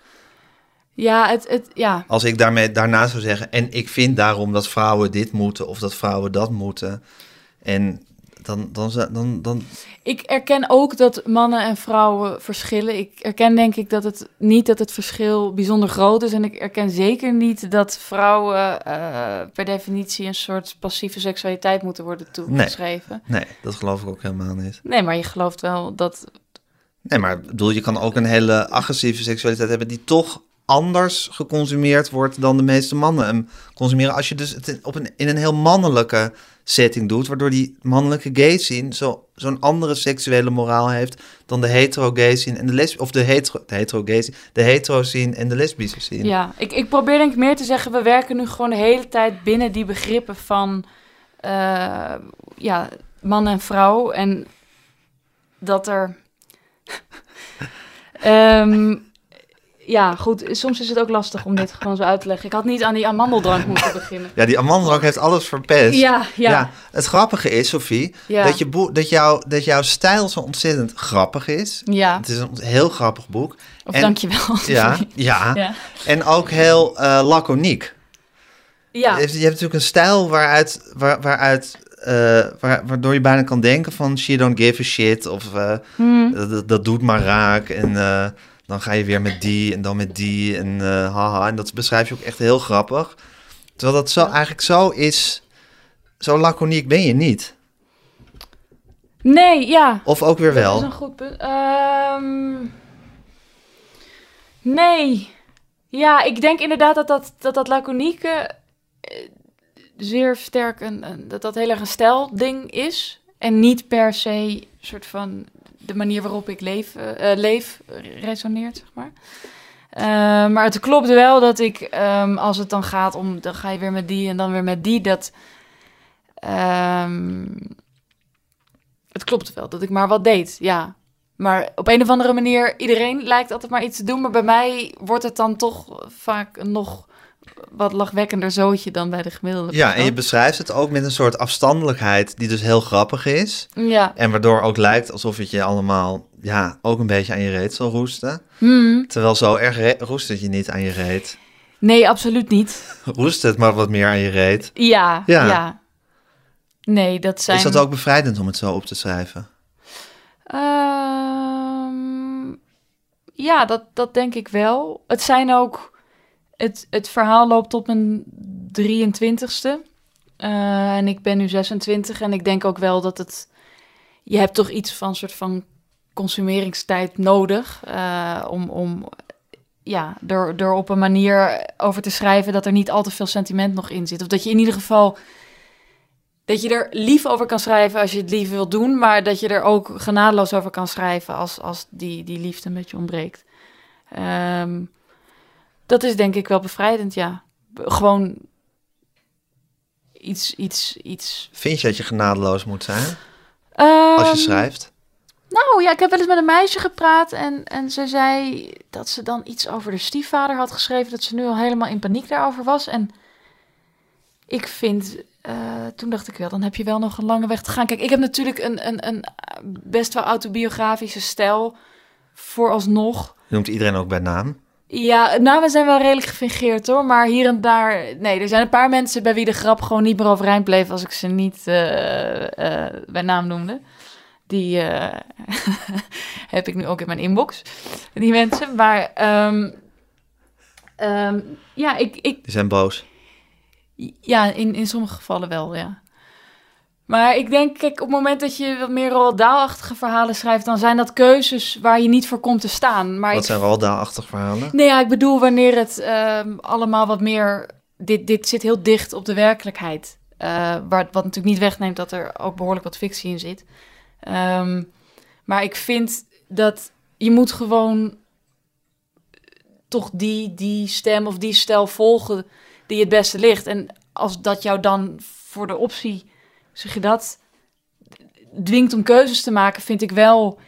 Ja, het, het, ja, Als ik daarmee, daarna zou zeggen... en ik vind daarom dat vrouwen dit moeten... of dat vrouwen dat moeten... en dan, dan, dan, dan, Ik erken ook dat mannen en vrouwen verschillen. Ik erken denk ik dat het niet dat het verschil bijzonder groot is. En ik erken zeker niet dat vrouwen eh, per definitie een soort passieve seksualiteit moeten worden toegeschreven. Nee, dat geloof ik ook helemaal niet. Nee, maar je gelooft wel dat. Nee, maar bedoel, je kan ook een hele agressieve seksualiteit hebben die toch anders geconsumeerd wordt dan de meeste mannen hem consumeren. Als je dus het op een, in een heel mannelijke setting doet, waardoor die mannelijke gay scene zo, zo'n andere seksuele moraal heeft dan de hetero gay scene en de lesb of de hetero, hetero gay de hetero scene en de lesbische scene. Ja, ik, ik probeer denk ik meer te zeggen, we werken nu gewoon de hele tijd binnen die begrippen van eh, ja, man en vrouw. En dat er. [LAUGHS] Ehm, ja, goed. Soms is het ook lastig om dit gewoon zo uit te leggen. Ik had niet aan die amandeldrank moeten beginnen. Ja, die amandeldrank heeft alles verpest. Ja, ja, het grappige is, Sophie, ja. dat, je dat, jou, dat jouw stijl zo ontzettend grappig is. ja. Het is een heel grappig boek. Of en- dankjewel. Ja, ja. ja. En ook heel eh, laconiek. Ja. Je hebt je hebt natuurlijk een stijl waaruit, waar, waaruit eh, waar, waardoor je bijna kan denken van she don't give a shit of eh, Hm. dat, dat doet maar raak en dan ga je weer met die en dan met die en eh, haha en dat beschrijf je ook echt heel grappig. Terwijl dat zo eigenlijk zo is, zo laconiek ben je niet. Nee, ja. Of ook weer Dat wel. is een goed punt. Ehm, nee. Ja, ik denk inderdaad dat dat, dat, dat laconieke eh, zeer sterk een, een- dat dat heel erg een stijlding is. En niet per se een soort van de manier waarop ik leef, eh, eh, leef resoneert, zeg maar. Eh, maar het klopt wel dat ik, ehm, als het dan gaat om, dan ga je weer met die en dan weer met die, dat... ehm, het klopt wel dat ik maar wat deed, ja. Maar op een of andere manier, iedereen lijkt altijd maar iets te doen. Maar bij mij wordt het dan toch vaak nog wat lachwekkender zootje dan bij de gemiddelde Ja, en je beschrijft het ook met een soort afstandelijkheid die dus heel grappig is. Ja. En waardoor ook lijkt alsof het je allemaal ja, ook een beetje aan je reet zal roesten. Hmm. Terwijl zo erg roest het je niet aan je reet. Nee, absoluut niet. [LAUGHS] Roest het maar wat meer aan je reet. Ja, Ja. ja. Nee, dat zijn... Is dat ook bevrijdend om het zo op te schrijven? Ehm, ja, dat, dat denk ik wel. Het zijn ook... Het, het verhaal loopt tot mijn 23ste. Eh, en ik ben nu 26 en ik denk ook wel dat het... Je hebt toch iets van soort van consumeringstijd nodig eh, om, om ja, er, er op een manier over te schrijven dat er niet al te veel sentiment nog in zit. Of dat je in ieder geval dat je er lief over kan schrijven als je het lief wil doen, maar dat je er ook genadeloos over kan schrijven als, als die, die liefde een beetje ontbreekt. Ehm, dat is denk ik wel bevrijdend, ja. Gewoon iets, iets, iets. Vind je dat je genadeloos moet zijn Ehm, als je schrijft? Nou ja, ik heb wel eens met een meisje gepraat en, en ze zei dat ze dan iets over de stiefvader had geschreven, dat ze nu al helemaal in paniek daarover was. En ik vind, eh, toen dacht ik wel, dan heb je wel nog een lange weg te gaan. Kijk, ik heb natuurlijk een, een, een best wel autobiografische stijl, vooralsnog. Je noemt iedereen ook bij naam. Ja, nou, we zijn wel redelijk gefingeerd hoor. Maar hier en daar. Nee, er zijn een paar mensen bij wie de grap gewoon niet meer overeind bleef. als ik ze niet eh, eh, bij naam noemde. Die eh, [LAUGHS] heb ik nu ook in mijn inbox. Die mensen. Maar ehm, ehm, ja, ik, ik, Die zijn boos. ja, in, in sommige gevallen wel, ja. Maar ik denk, kijk, op het moment dat je wat meer Roald-Dahl-achtige verhalen schrijft, dan zijn dat keuzes waar je niet voor komt te staan. Maar Wat ik zijn Roald-Dahl-achtige verhalen? Nee, ja, ik bedoel wanneer het ehm, allemaal wat meer... Dit, dit zit heel dicht op de werkelijkheid. Eh, waar, wat natuurlijk niet wegneemt dat er ook behoorlijk wat fictie in zit. Ehm, maar ik vind dat je moet gewoon toch die, die stem of die stijl volgen die het beste ligt. En als dat jou dan voor de optie, zeg je dat, dwingt om keuzes te maken, vind ik wel...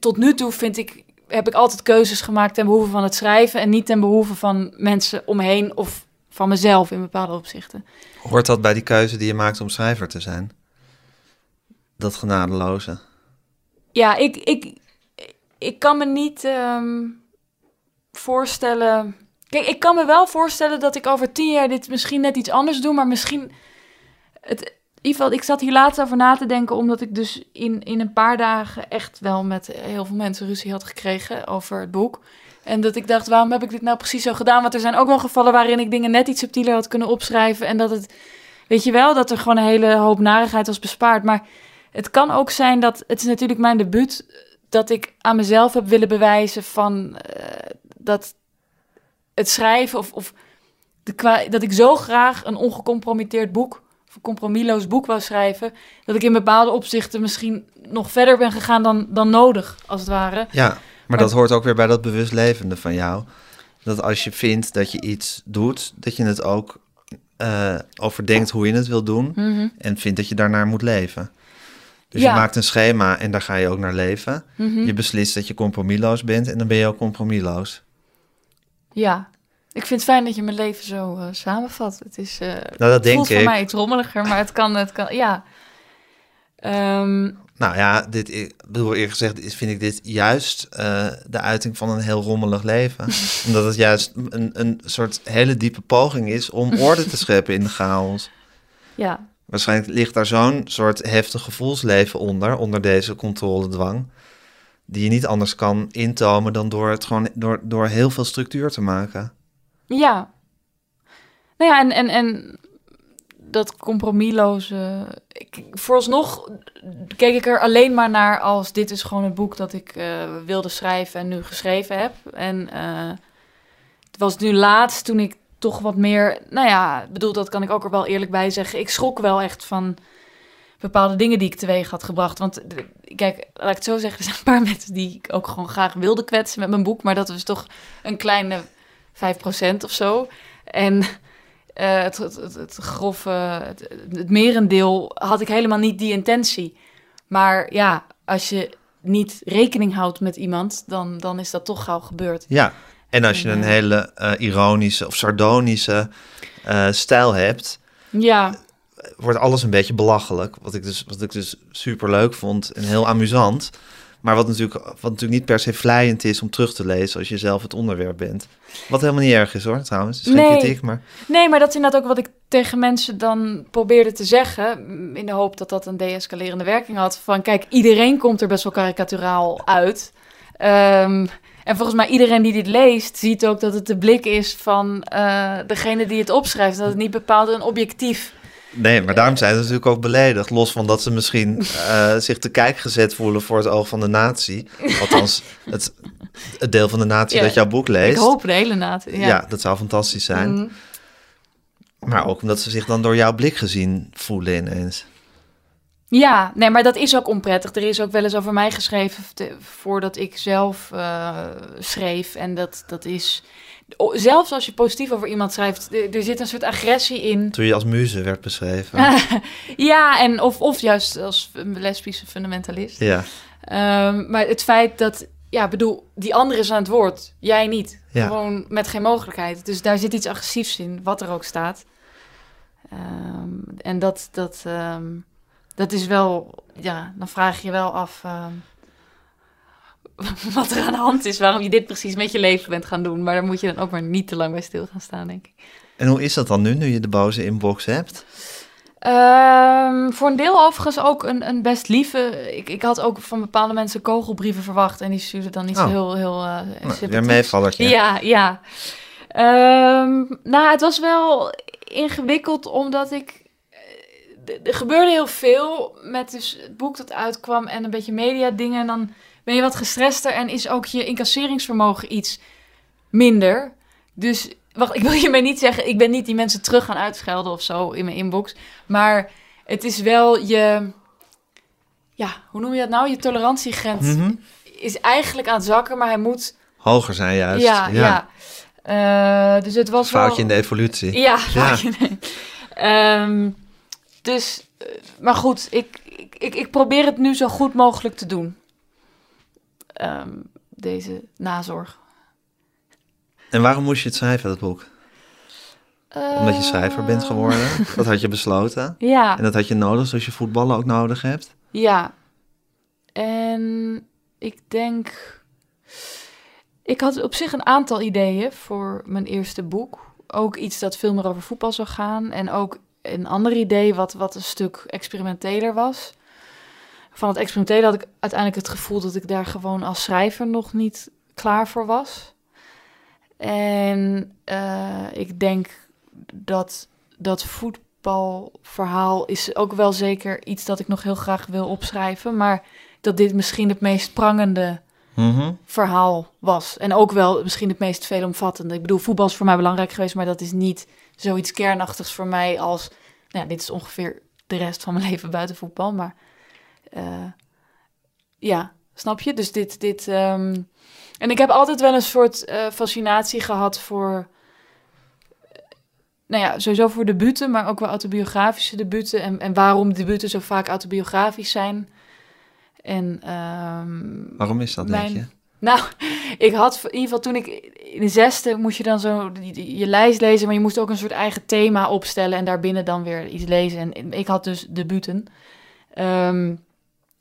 Tot nu toe vind ik heb ik altijd keuzes gemaakt ten behoeve van het schrijven en niet ten behoeve van mensen omheen of van mezelf in bepaalde opzichten. Hoort dat bij die keuze die je maakt om schrijver te zijn? Dat genadeloze. Ja, ik, ik, ik kan me niet ehm, voorstellen. Kijk, ik kan me wel voorstellen dat ik over tien jaar dit misschien net iets anders doe, maar misschien. Het, geval, ik zat hier laatst over na te denken, omdat ik dus in, in een paar dagen echt wel met heel veel mensen ruzie had gekregen over het boek. En dat ik dacht, waarom heb ik dit nou precies zo gedaan? Want er zijn ook wel gevallen waarin ik dingen net iets subtieler had kunnen opschrijven. En dat het, weet je wel, dat er gewoon een hele hoop narigheid was bespaard. Maar het kan ook zijn dat, het is natuurlijk mijn debuut, dat ik aan mezelf heb willen bewijzen van eh, dat het schrijven of, of de dat ik zo graag een ongecompromitteerd boek, compromisloos boek wou schrijven, dat ik in bepaalde opzichten misschien nog verder ben gegaan dan, dan nodig, als het ware. Ja, maar dat hoort ook weer bij dat bewust levende van jou. Dat als je vindt dat je iets doet, dat je het ook eh, overdenkt hoe je het wil doen. Mhm. En vindt dat je daarnaar moet leven. Dus Ja. je maakt een schema en daar ga je ook naar leven. Mhm. Je beslist dat je compromisloos bent en dan ben je ook compromisloos. Ja, ik vind het fijn dat je mijn leven zo eh, samenvat. Het is, eh Nou, dat het denk voelt voor ik. mij iets rommeliger, maar het kan, het kan, ja. Ehm, Nou ja, dit, ik bedoel eerlijk gezegd vind ik dit juist eh, de uiting van een heel rommelig leven. [LAUGHS] Omdat het juist een, een soort hele diepe poging is om orde te scheppen in de chaos. ja, Waarschijnlijk ligt daar zo'n soort heftig gevoelsleven onder, onder deze controledwang. Die je niet anders kan intomen dan door het gewoon door, door heel veel structuur te maken. Ja. Nou ja, en, en, en dat compromisloze... Ik, vooralsnog keek ik er alleen maar naar als dit is gewoon het boek dat ik eh, wilde schrijven en nu geschreven heb. En eh, het was nu laatst toen ik toch wat meer... Nou ja, bedoel, dat kan ik ook er wel eerlijk bij zeggen. Ik schrok wel echt van bepaalde dingen die ik teweeg had gebracht. Want de- kijk, laat ik het zo zeggen, er zijn een paar [LAUGHS] mensen die ik ook gewoon graag wilde kwetsen met mijn boek. Maar dat was toch een kleine 5% of zo. En eh, het, het, het, het grove, het, het merendeel had ik helemaal niet die intentie. Maar ja, als je niet rekening houdt met iemand, dan, dan is dat toch gauw gebeurd. Ja, En als je een hele eh, ironische of sardonische eh, stijl hebt, Ja, wordt alles een beetje belachelijk. Wat ik dus, wat ik dus super leuk vond en heel amusant. Maar wat natuurlijk, wat natuurlijk niet per se vlijend is om terug te lezen als je zelf het onderwerp bent. Wat helemaal niet erg is hoor, trouwens. Is geen Nee. kritiek, maar Nee, maar dat is inderdaad ook wat ik tegen mensen dan probeerde te zeggen. In de hoop dat dat een deescalerende werking had. Van kijk, iedereen komt er best wel karikaturaal uit. Ehm, en volgens mij iedereen die dit leest, ziet ook dat het de blik is van eh, degene die het opschrijft. Dat het niet bepaald een objectief. Nee, maar daarom zijn ze natuurlijk ook beledigd. Los van dat ze misschien eh, zich te kijk gezet voelen voor het oog van de natie. Althans, het, het deel van de natie Ja, dat jouw boek leest. Ik hoop de hele naad. Ja. Ja. dat zou fantastisch zijn. Mhm. Maar ook omdat ze zich dan door jouw blik gezien voelen ineens. Ja, nee, maar dat is ook onprettig. Er is ook wel eens over mij geschreven te- voordat ik zelf eh, schreef. En dat, dat is... Zelfs als je positief over iemand schrijft, er, zit een soort agressie in. Toen je als muze werd beschreven. [LAUGHS] ja, en of, of juist als een lesbische fundamentalist. Ja, Ehm, maar het feit dat, ja, bedoel, die andere is aan het woord, jij niet. Ja. Gewoon met geen mogelijkheid. Dus daar zit iets agressiefs in, wat er ook staat. Ehm, en dat, dat, ehm, dat is wel, ja, dan vraag je je wel af [LAUGHS] wat er aan de hand is, waarom je dit precies met je leven bent gaan doen. Maar daar moet je dan ook maar niet te lang bij stil gaan staan, denk ik. En hoe is dat dan nu, nu je de boze inbox hebt? Ehm, voor een deel overigens ook een, een best lieve. Ik, ik had ook van bepaalde mensen kogelbrieven verwacht. En die stuurden dan niet zo Oh. heel, heel uh, Nou, weer meevallertje. Ja, ja. Ehm, nou, het was wel ingewikkeld omdat ik... eh, Er gebeurde heel veel met dus het boek dat uitkwam en een beetje media dingen. En dan ben je wat gestrester en is ook je incasseringsvermogen iets minder. Dus wacht, ik wil [LAUGHS] hiermee niet zeggen, ik ben niet die mensen terug gaan uitschelden of zo in mijn inbox. Maar het is wel je, ja, hoe noem je dat nou? Je tolerantiegrens Mhm. is eigenlijk aan het zakken, maar hij moet, Hoger zijn juist. ja, ja. Eh, dus het was Foutje wel... in de evolutie. Ja, foutje, nee. Ehm, dus, eh, maar goed, ik, ik, ik probeer het nu zo goed mogelijk te doen. Ehm, deze nazorg. En waarom moest je het schrijven, dat boek? Omdat je schrijver bent Eh, geworden? [LAUGHS] Dat had je besloten. Ja. En dat had je nodig, zoals je voetballen ook nodig hebt. Ja. En ik denk. Ik had op zich een aantal ideeën voor mijn eerste boek. Ook iets dat veel meer over voetbal zou gaan. En ook een ander idee wat, wat een stuk experimenteler was. Van het experimentele had ik uiteindelijk het gevoel dat ik daar gewoon als schrijver nog niet klaar voor was. En eh, ik denk dat dat voetbalverhaal is ook wel zeker iets dat ik nog heel graag wil opschrijven. Maar dat dit misschien het meest prangende Mhm. verhaal was. En ook wel misschien het meest veelomvattende. Ik bedoel, voetbal is voor mij belangrijk geweest, maar dat is niet zoiets kernachtigs voor mij als... Nou, ja, dit is ongeveer de rest van mijn [LAUGHS] leven buiten voetbal, maar... eh, ja, snap je? Dus dit... dit ehm, En ik heb altijd wel een soort eh, fascinatie gehad voor... eh, Nou ja, sowieso voor debuten, maar ook wel autobiografische debuten. En, en waarom debuten zo vaak autobiografisch zijn. En ehm, Waarom is dat, Mijn- denk je? [LAUGHS] nou, ik had in ieder geval toen ik in de zesde moest je dan zo je lijst lezen, maar je moest ook een soort eigen thema opstellen en daarbinnen dan weer iets lezen. En ik had dus debuten. Ehm,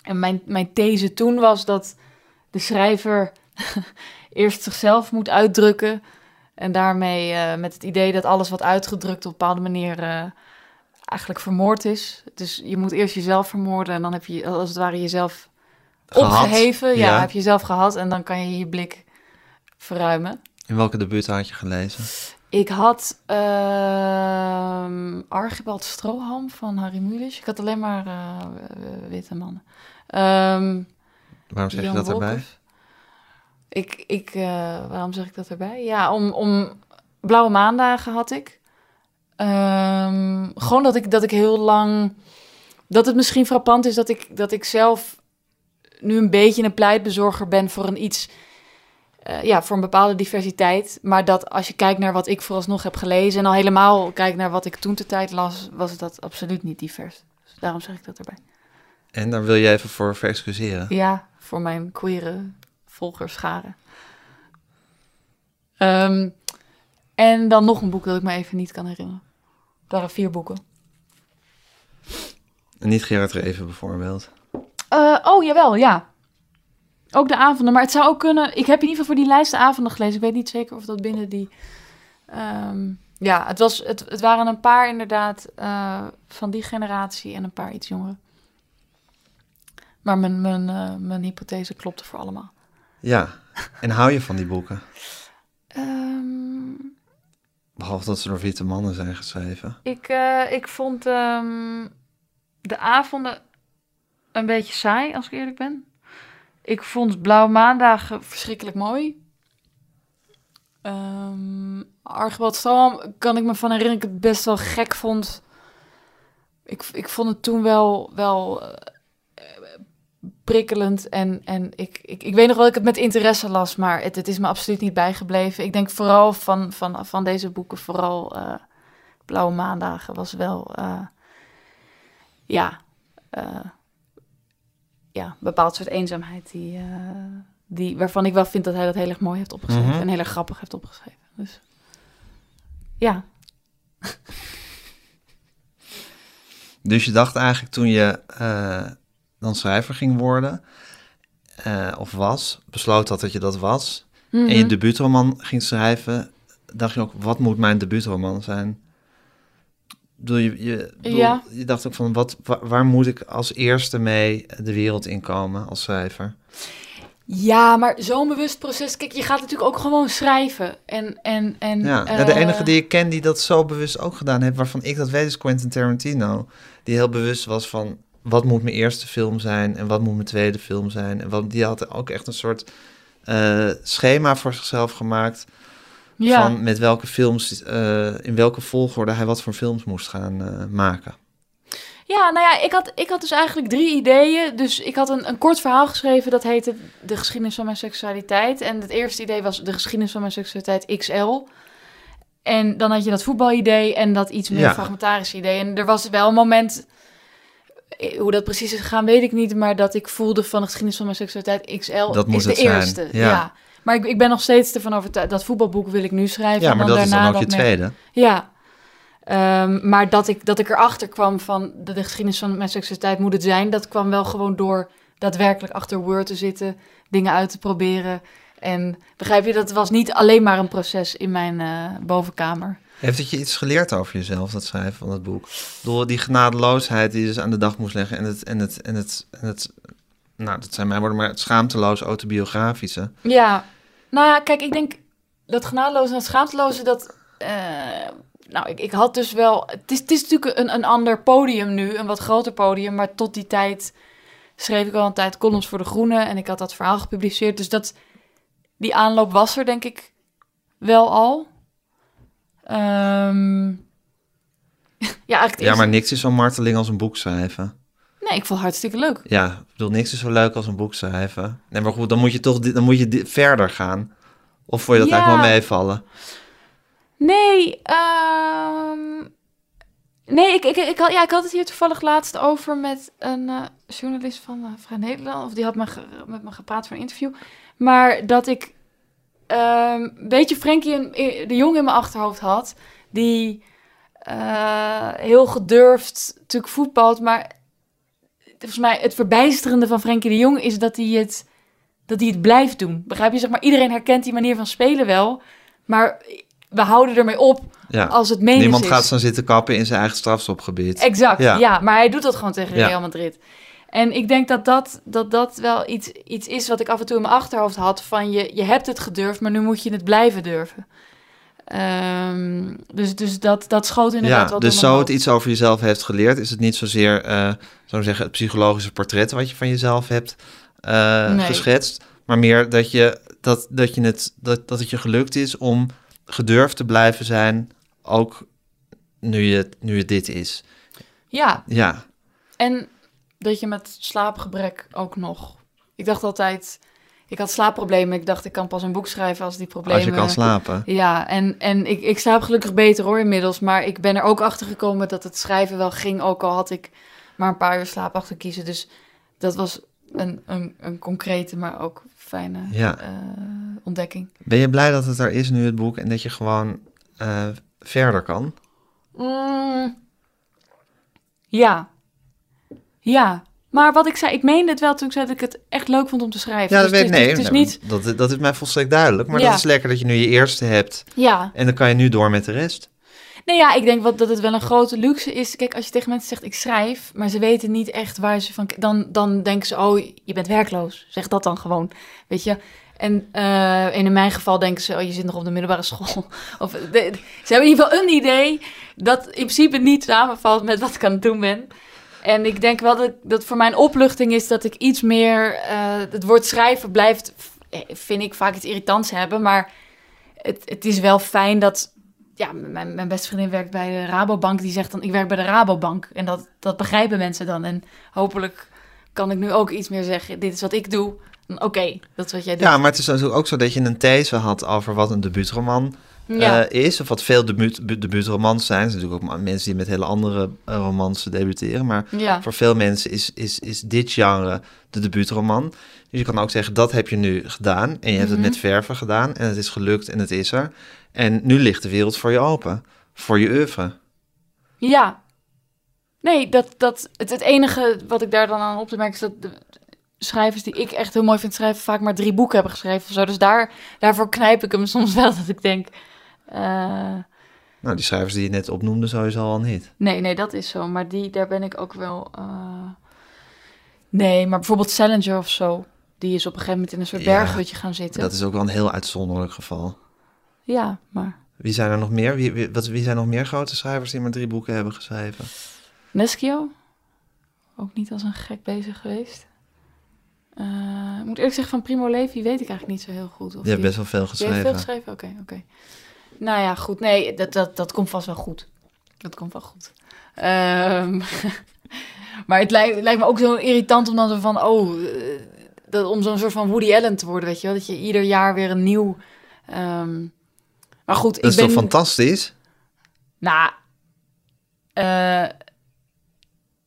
en mijn, mijn these toen was dat de schrijver [LAUGHS] eerst zichzelf moet uitdrukken en daarmee eh, met het idee dat alles wat uitgedrukt op een bepaalde manier eh, eigenlijk vermoord is. Dus je moet eerst jezelf vermoorden en dan heb je als het ware jezelf Gehad. opgeheven. Ja, Ja. heb je zelf gehad en dan kan je je blik verruimen. In welke debuut had je gelezen? Ik had ehm Archibald Stroham van Harry Mulisch. Ik had alleen maar eh, witte mannen. Ehm, Waarom zeg Jan je dat erbij? Ik, ik eh, waarom zeg ik dat erbij? Ja, om, om blauwe maandagen had ik. Ehm, gewoon dat ik, dat ik heel lang... Dat het misschien frappant is dat ik, dat ik zelf nu een beetje een pleitbezorger ben voor een iets... eh, ja, voor een bepaalde diversiteit. Maar dat als je kijkt naar wat ik vooralsnog heb gelezen... en al helemaal kijkt naar wat ik toen de tijd las... was dat absoluut niet divers. Dus daarom zeg ik dat erbij. En daar wil je even voor verexcuseren. Ja, voor mijn queere volgerscharen. Ehm, en dan nog een boek dat ik me even niet kan herinneren. Het waren vier boeken. En niet Gerard Reven bijvoorbeeld. Eh, oh, jawel, ja. Ook de avonden. Maar het zou ook kunnen... Ik heb in ieder geval voor die lijst de avonden gelezen. Ik weet niet zeker of dat binnen die... ehm, ja, het, was, het, het waren een paar inderdaad eh, van die generatie en een paar iets jonger. Maar mijn, mijn, eh, mijn hypothese klopte voor allemaal. Ja. En hou je van die boeken? Ehm, Behalve dat ze door witte mannen zijn geschreven. ik, eh, ik vond ehm, de avonden een beetje saai, als ik eerlijk ben. Ik vond Blauwe Maandagen verschrikkelijk mooi. Ehm Archibald kan ik me van herinneren dat ik het best wel gek vond. Ik, ik vond het toen wel, wel eh, prikkelend. En, en ik, ik, ik weet nog wel dat ik het met interesse las, maar het, het is me absoluut niet bijgebleven. Ik denk vooral van, van, van deze boeken, vooral eh, Blauwe Maandagen was wel, eh, ja, eh, ja, een bepaald soort eenzaamheid die, die, waarvan ik wel vind dat hij dat heel erg mooi heeft opgeschreven Mhm. en heel erg grappig heeft opgeschreven. Dus ja, Dus je dacht eigenlijk toen je dan schrijver ging worden, eh, of was, besloot had dat je dat was, en je Mhm. debuutroman ging schrijven, dacht je ook, wat moet mijn debuutroman zijn? Bedoel, je, je, bedoel, Ja. je dacht ook van, wat, wa- waar moet ik als eerste mee de wereld inkomen als schrijver? Ja, maar zo'n bewust proces. Kijk, je gaat natuurlijk ook gewoon schrijven. En, en, en, Ja, ja, de eh, enige die ik ken die dat zo bewust ook gedaan heeft, waarvan ik dat weet, is Quentin Tarantino. Die heel bewust was van wat moet mijn eerste film zijn en wat moet mijn tweede film zijn. En wat, die had ook echt een soort eh, schema voor zichzelf gemaakt Ja, van met welke films, eh, in welke volgorde hij wat voor films moest gaan eh, maken. ja nou ja, ik had, ik had dus eigenlijk drie ideeën. Dus ik had een, een kort verhaal geschreven dat heette De geschiedenis van mijn seksualiteit. En het eerste idee was De geschiedenis van mijn seksualiteit XL. En dan had je dat voetbalidee en dat iets meer Ja. fragmentarische idee. En er was wel een moment, hoe dat precies is gegaan, weet ik niet. Maar dat ik voelde van de geschiedenis van mijn seksualiteit XL Dat is de eerste. ja. Ja. Maar ik, ik ben nog steeds ervan overtuigd, dat voetbalboek wil ik nu schrijven. Ja, en maar dat is dan ook je tweede. Ja. Ehm, maar dat ik, dat ik erachter kwam van de, de geschiedenis van mijn seksualiteit moet het zijn, dat kwam wel gewoon door daadwerkelijk achter Word te zitten, dingen uit te proberen. En begrijp je, dat was niet alleen maar een proces in mijn eh, bovenkamer. Heeft het je iets geleerd over jezelf, dat schrijven van het boek? Door die genadeloosheid die je dus aan de dag moest leggen en het, en het, en het, en het nou, dat zijn mijn woorden, maar het schaamteloos autobiografische. Ja, nou ja, kijk, ik denk dat genadeloze en het schaamteloze, dat... eh, nou, ik, ik had dus wel... Het is, het is natuurlijk een, een ander podium nu, een wat groter podium, maar tot die tijd schreef ik al een tijd columns voor De Groene en ik had dat verhaal gepubliceerd. Dus dat, die aanloop was er, denk ik, wel al. Ehm, ja, eigenlijk Ja, maar niks is zo'n marteling als een boek schrijven. Nee, ik vond het hartstikke leuk. Ja, ik bedoel, niks is zo leuk als een boek schrijven. Nee, maar goed, dan moet je toch dan moet je verder gaan. Of vond je dat Ja. eigenlijk wel meevallen? Nee, ehm, nee ik, ik, ik, had, ja, ik had het hier toevallig laatst over met een eh, journalist van eh, Vrij Nederland. Of die had me met me gepraat voor een interview. Maar dat ik ehm, een beetje Frenkie in- in- de Jong in mijn achterhoofd had. Die eh, heel gedurfd natuurlijk voetbalt. Maar volgens mij het verbijsterende van Frenkie de Jong is dat hij het, dat hij het blijft doen. Begrijp je? Zeg maar, iedereen herkent die manier van spelen wel. Maar we houden ermee op Ja. als het menens Niemand is. gaat staan zitten kappen in zijn eigen strafstopgebied. Exact, Ja. ja. Maar hij doet dat gewoon tegen Ja. Real Madrid. En ik denk dat dat, dat, dat wel iets, iets is wat ik af en toe in mijn achterhoofd had. Van je, je hebt het gedurfd, maar nu moet je het blijven durven. Ehm, dus dus dat, dat schoot inderdaad Ja, dus zo het iets over jezelf heeft geleerd, is het niet zozeer, eh zo zeggen, het psychologische portret wat je van jezelf hebt eh, Nee. geschetst, maar meer dat je dat, dat je het dat, dat het je gelukt is om gedurfd te blijven zijn, ook nu je nu het dit is. Ja, Ja, en dat je met slaapgebrek ook nog... Ik dacht altijd... Ik had slaapproblemen. Ik dacht, ik kan pas een boek schrijven als die problemen... als je kan slapen. Ja, en, en ik, ik slaap gelukkig beter hoor inmiddels. Maar ik ben er ook achter gekomen dat het schrijven wel ging. Ook al had ik maar een paar uur slaap achter kiezen. Dus dat was een, een, een concrete, maar ook fijne Ja. eh, ontdekking. Ben je blij dat het er is nu, het boek, en dat je gewoon eh, verder kan? Mm, ja. Ja. Maar wat ik zei, ik meende het wel toen ik zei dat ik het echt leuk vond om te schrijven. Ja, dat Dus weet ik. is- Nee, Het is nee, niet... dat, dat is mij volstrekt duidelijk. Maar Ja. dat is lekker dat je nu je eerste hebt. Ja. En dan kan je nu door met de rest. Nee, ja, ik denk wat, dat het wel een grote luxe is. Kijk, als je tegen mensen zegt, ik schrijf, maar ze weten niet echt waar ze van... Dan, dan denken ze, oh, je bent werkloos. Zeg dat dan gewoon, weet je. En, eh, en in mijn geval denken ze, oh, je zit nog op de middelbare school. [LAUGHS] Of, de- ze hebben in ieder geval een idee dat in principe niet samenvalt met wat ik aan het doen ben. En ik denk wel dat, dat voor mijn opluchting is dat ik iets meer... eh, het woord schrijven blijft, eh, vind ik, vaak iets irritants hebben. Maar het, het is wel fijn dat... Ja, mijn, mijn beste vriendin werkt bij de Rabobank. Die zegt dan, ik werk bij de Rabobank. En dat, dat begrijpen mensen dan. En hopelijk kan ik nu ook iets meer zeggen. Dit is wat ik doe. Oké, dat is wat jij doet. Ja, maar het is natuurlijk ook zo dat je een these had over wat een debuutroman Ja. eh, is. Of wat veel debuut, bu- debuutromans zijn. Er zijn natuurlijk ook mensen die met hele andere eh, romans debuteren. Maar ja. voor veel mensen is, is, is dit genre de debuutroman. Dus je kan ook zeggen, dat heb je nu gedaan. En je hebt Mhm. het met verven gedaan. En het is gelukt en het is er. En nu ligt de wereld voor je open. Voor je oeuvre. Ja. Nee, dat, dat, het, het enige wat ik daar dan aan op te merken is dat de schrijvers die ik echt heel mooi vind schrijven vaak maar drie boeken hebben geschreven of zo. Dus daar, daarvoor knijp ik hem soms wel [LAUGHS] dat ik denk, Nou, die schrijvers die je net opnoemde sowieso al niet. nee, nee, dat is zo. Maar die, daar ben ik ook wel, eh, nee, maar bijvoorbeeld Salinger of zo. Die is op een gegeven moment in een soort Ja, berghutje gaan zitten. Dat is ook wel een heel uitzonderlijk geval. Ja, maar Wie zijn er nog meer? Wie, wie, wat, wie zijn nog meer grote schrijvers die maar drie boeken hebben geschreven? Neschio, ook niet als een gek bezig geweest. Eh, ik moet eerlijk zeggen, van Primo Levi weet ik eigenlijk niet zo heel goed. Of Die hebben best wel veel Die heeft geschreven. veel geschreven? Oké, oké. Nou ja, goed. Nee, dat, dat, dat komt vast wel goed. Dat komt wel goed. Ehm, [LAUGHS] maar het lijkt, lijkt me ook zo irritant om dan zo van... Oh, eh, dat, om zo'n soort van Woody Allen te worden, weet je wel? Dat je ieder jaar weer een nieuw... ehm, maar goed, Dat ik is ben... toch fantastisch? Nou, eh,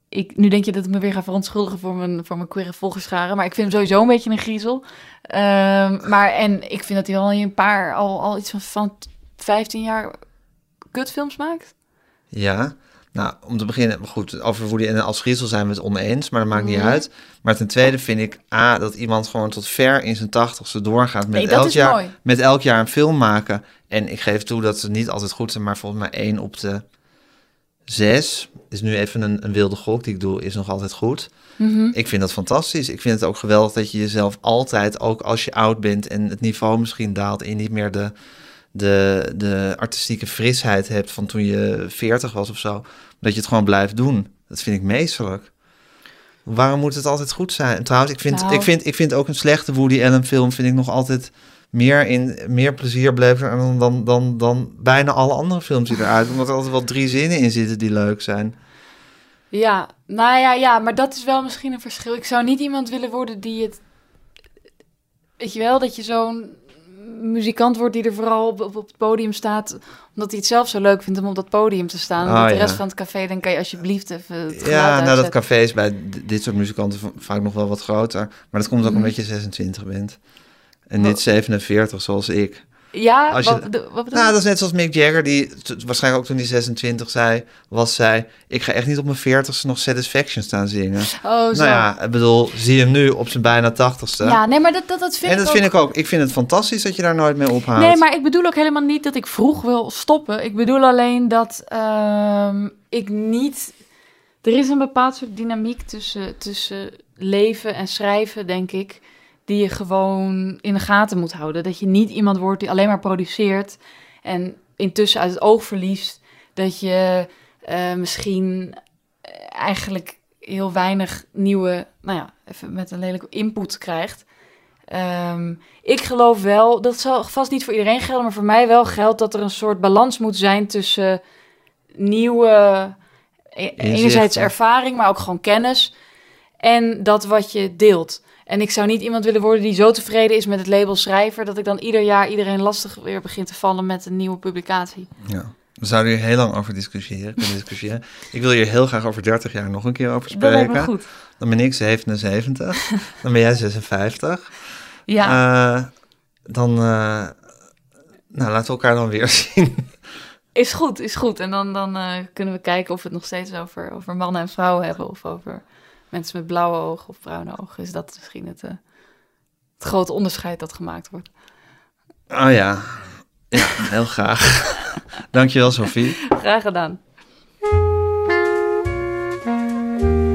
ik, nu denk je dat ik me weer ga verontschuldigen voor mijn, voor mijn queere volgerscharen. Maar ik vind hem sowieso een beetje een griezel. Ehm, maar en ik vind dat hij al een paar, al, al iets van, van 15 jaar kutfilms maakt. Ja. Nou, om te beginnen, goed, over Woody en als griezel zijn we het oneens, maar dat maakt niet Mhm. uit. Maar ten tweede vind ik, A, dat iemand gewoon tot ver in zijn tachtigste doorgaat met, Nee, elk jaar, mooi. met elk jaar een film maken. En ik geef toe dat ze niet altijd goed zijn, maar volgens mij één op de zes, is nu even een, een wilde gok die ik doe, is nog altijd goed. Mhm. Ik vind dat fantastisch. Ik vind het ook geweldig dat je jezelf altijd, ook als je oud bent en het niveau misschien daalt en je niet meer de, de, de artistieke frisheid hebt van toen je 40 was of zo, dat je het gewoon blijft doen. Dat vind ik meesterlijk. Waarom moet het altijd goed zijn? En trouwens, ik vind, Nou. ik vind, ik vind ook een slechte Woody Allen film vind ik nog altijd meer, in, meer plezier beleven dan, dan, dan, dan bijna alle andere films die eruit. Omdat er altijd wel drie zinnen in zitten die leuk zijn. Ja, nou ja, ja, maar dat is wel misschien een verschil. Ik zou niet iemand willen worden die het... Weet je wel, dat je zo'n muzikant wordt die er vooral op, op, op het podium staat... omdat hij het zelf zo leuk vindt om op dat podium te staan. Omdat de ja. rest van het café, dan kan je alsjeblieft even het Ja, nou dat café is bij dit soort muzikanten va- vaak nog wel wat groter. Maar dat komt ook Mhm. omdat je 26 bent. En niet 47 zoals ik. Ja, Als je- wat, de- wat bedoel Nou, dat is net zoals Mick Jagger, die waarschijnlijk ook toen hij 26 zei, was, zei... Ik ga echt niet op mijn 40ste nog Satisfaction staan zingen. Oh, zo. Nou ja, ik bedoel, zie hem nu op zijn bijna 80ste. Ja, nee, maar dat, dat, dat vind en ik dat ook... vind ik ook. Ik vind het fantastisch dat je daar nooit mee ophoudt. Nee, maar ik bedoel ook helemaal niet dat ik vroeg wil stoppen. Ik bedoel alleen dat ehm, ik niet... Er is een bepaald soort dynamiek tussen, tussen leven en schrijven, denk ik... die je gewoon in de gaten moet houden. Dat je niet iemand wordt die alleen maar produceert... en intussen uit het oog verliest... dat je eh, misschien eh, eigenlijk heel weinig nieuwe... nou ja, even met een lelijke input krijgt... Ehm, ik geloof wel, dat zal vast niet voor iedereen gelden, maar voor mij wel geldt dat er een soort balans moet zijn tussen nieuwe, e- enerzijds ervaring, maar ook gewoon kennis en dat wat je deelt. En ik zou niet iemand willen worden die zo tevreden is met het label schrijver, dat ik dan ieder jaar iedereen lastig weer begint te vallen met een nieuwe publicatie. Ja. We zouden hier heel lang over discussiëren. Ik wil hier heel graag over 30 jaar nog een keer over spreken. goed. Dan ben ik 77, [LAUGHS] dan ben jij 56. Ja, Eh, dan, eh, nou, laten we elkaar dan weer [LAUGHS] zien. is goed, is goed. En dan, dan eh, kunnen we kijken of we het nog steeds over, over mannen en vrouwen hebben. Of over mensen met blauwe ogen of bruine ogen. Is dat misschien het, eh, het grote onderscheid dat gemaakt wordt. Oh ja, ja heel graag. [LAUGHS] Dankjewel, Sophie. Graag gedaan.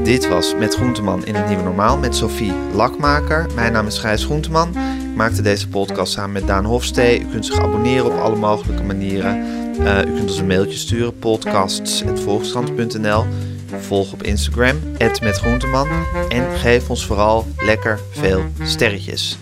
Dit was Met Groenteman in het Nieuwe Normaal met Sophie Lakmaker. Mijn naam is Gijs Groenteman. Ik maakte deze podcast samen met Daan Hofstee. U kunt zich abonneren op alle mogelijke manieren. Eh, u kunt ons een mailtje sturen, podcasts.volkskrant.nl. Volg op Instagram, @metgroenteman. En geef ons vooral lekker veel sterretjes.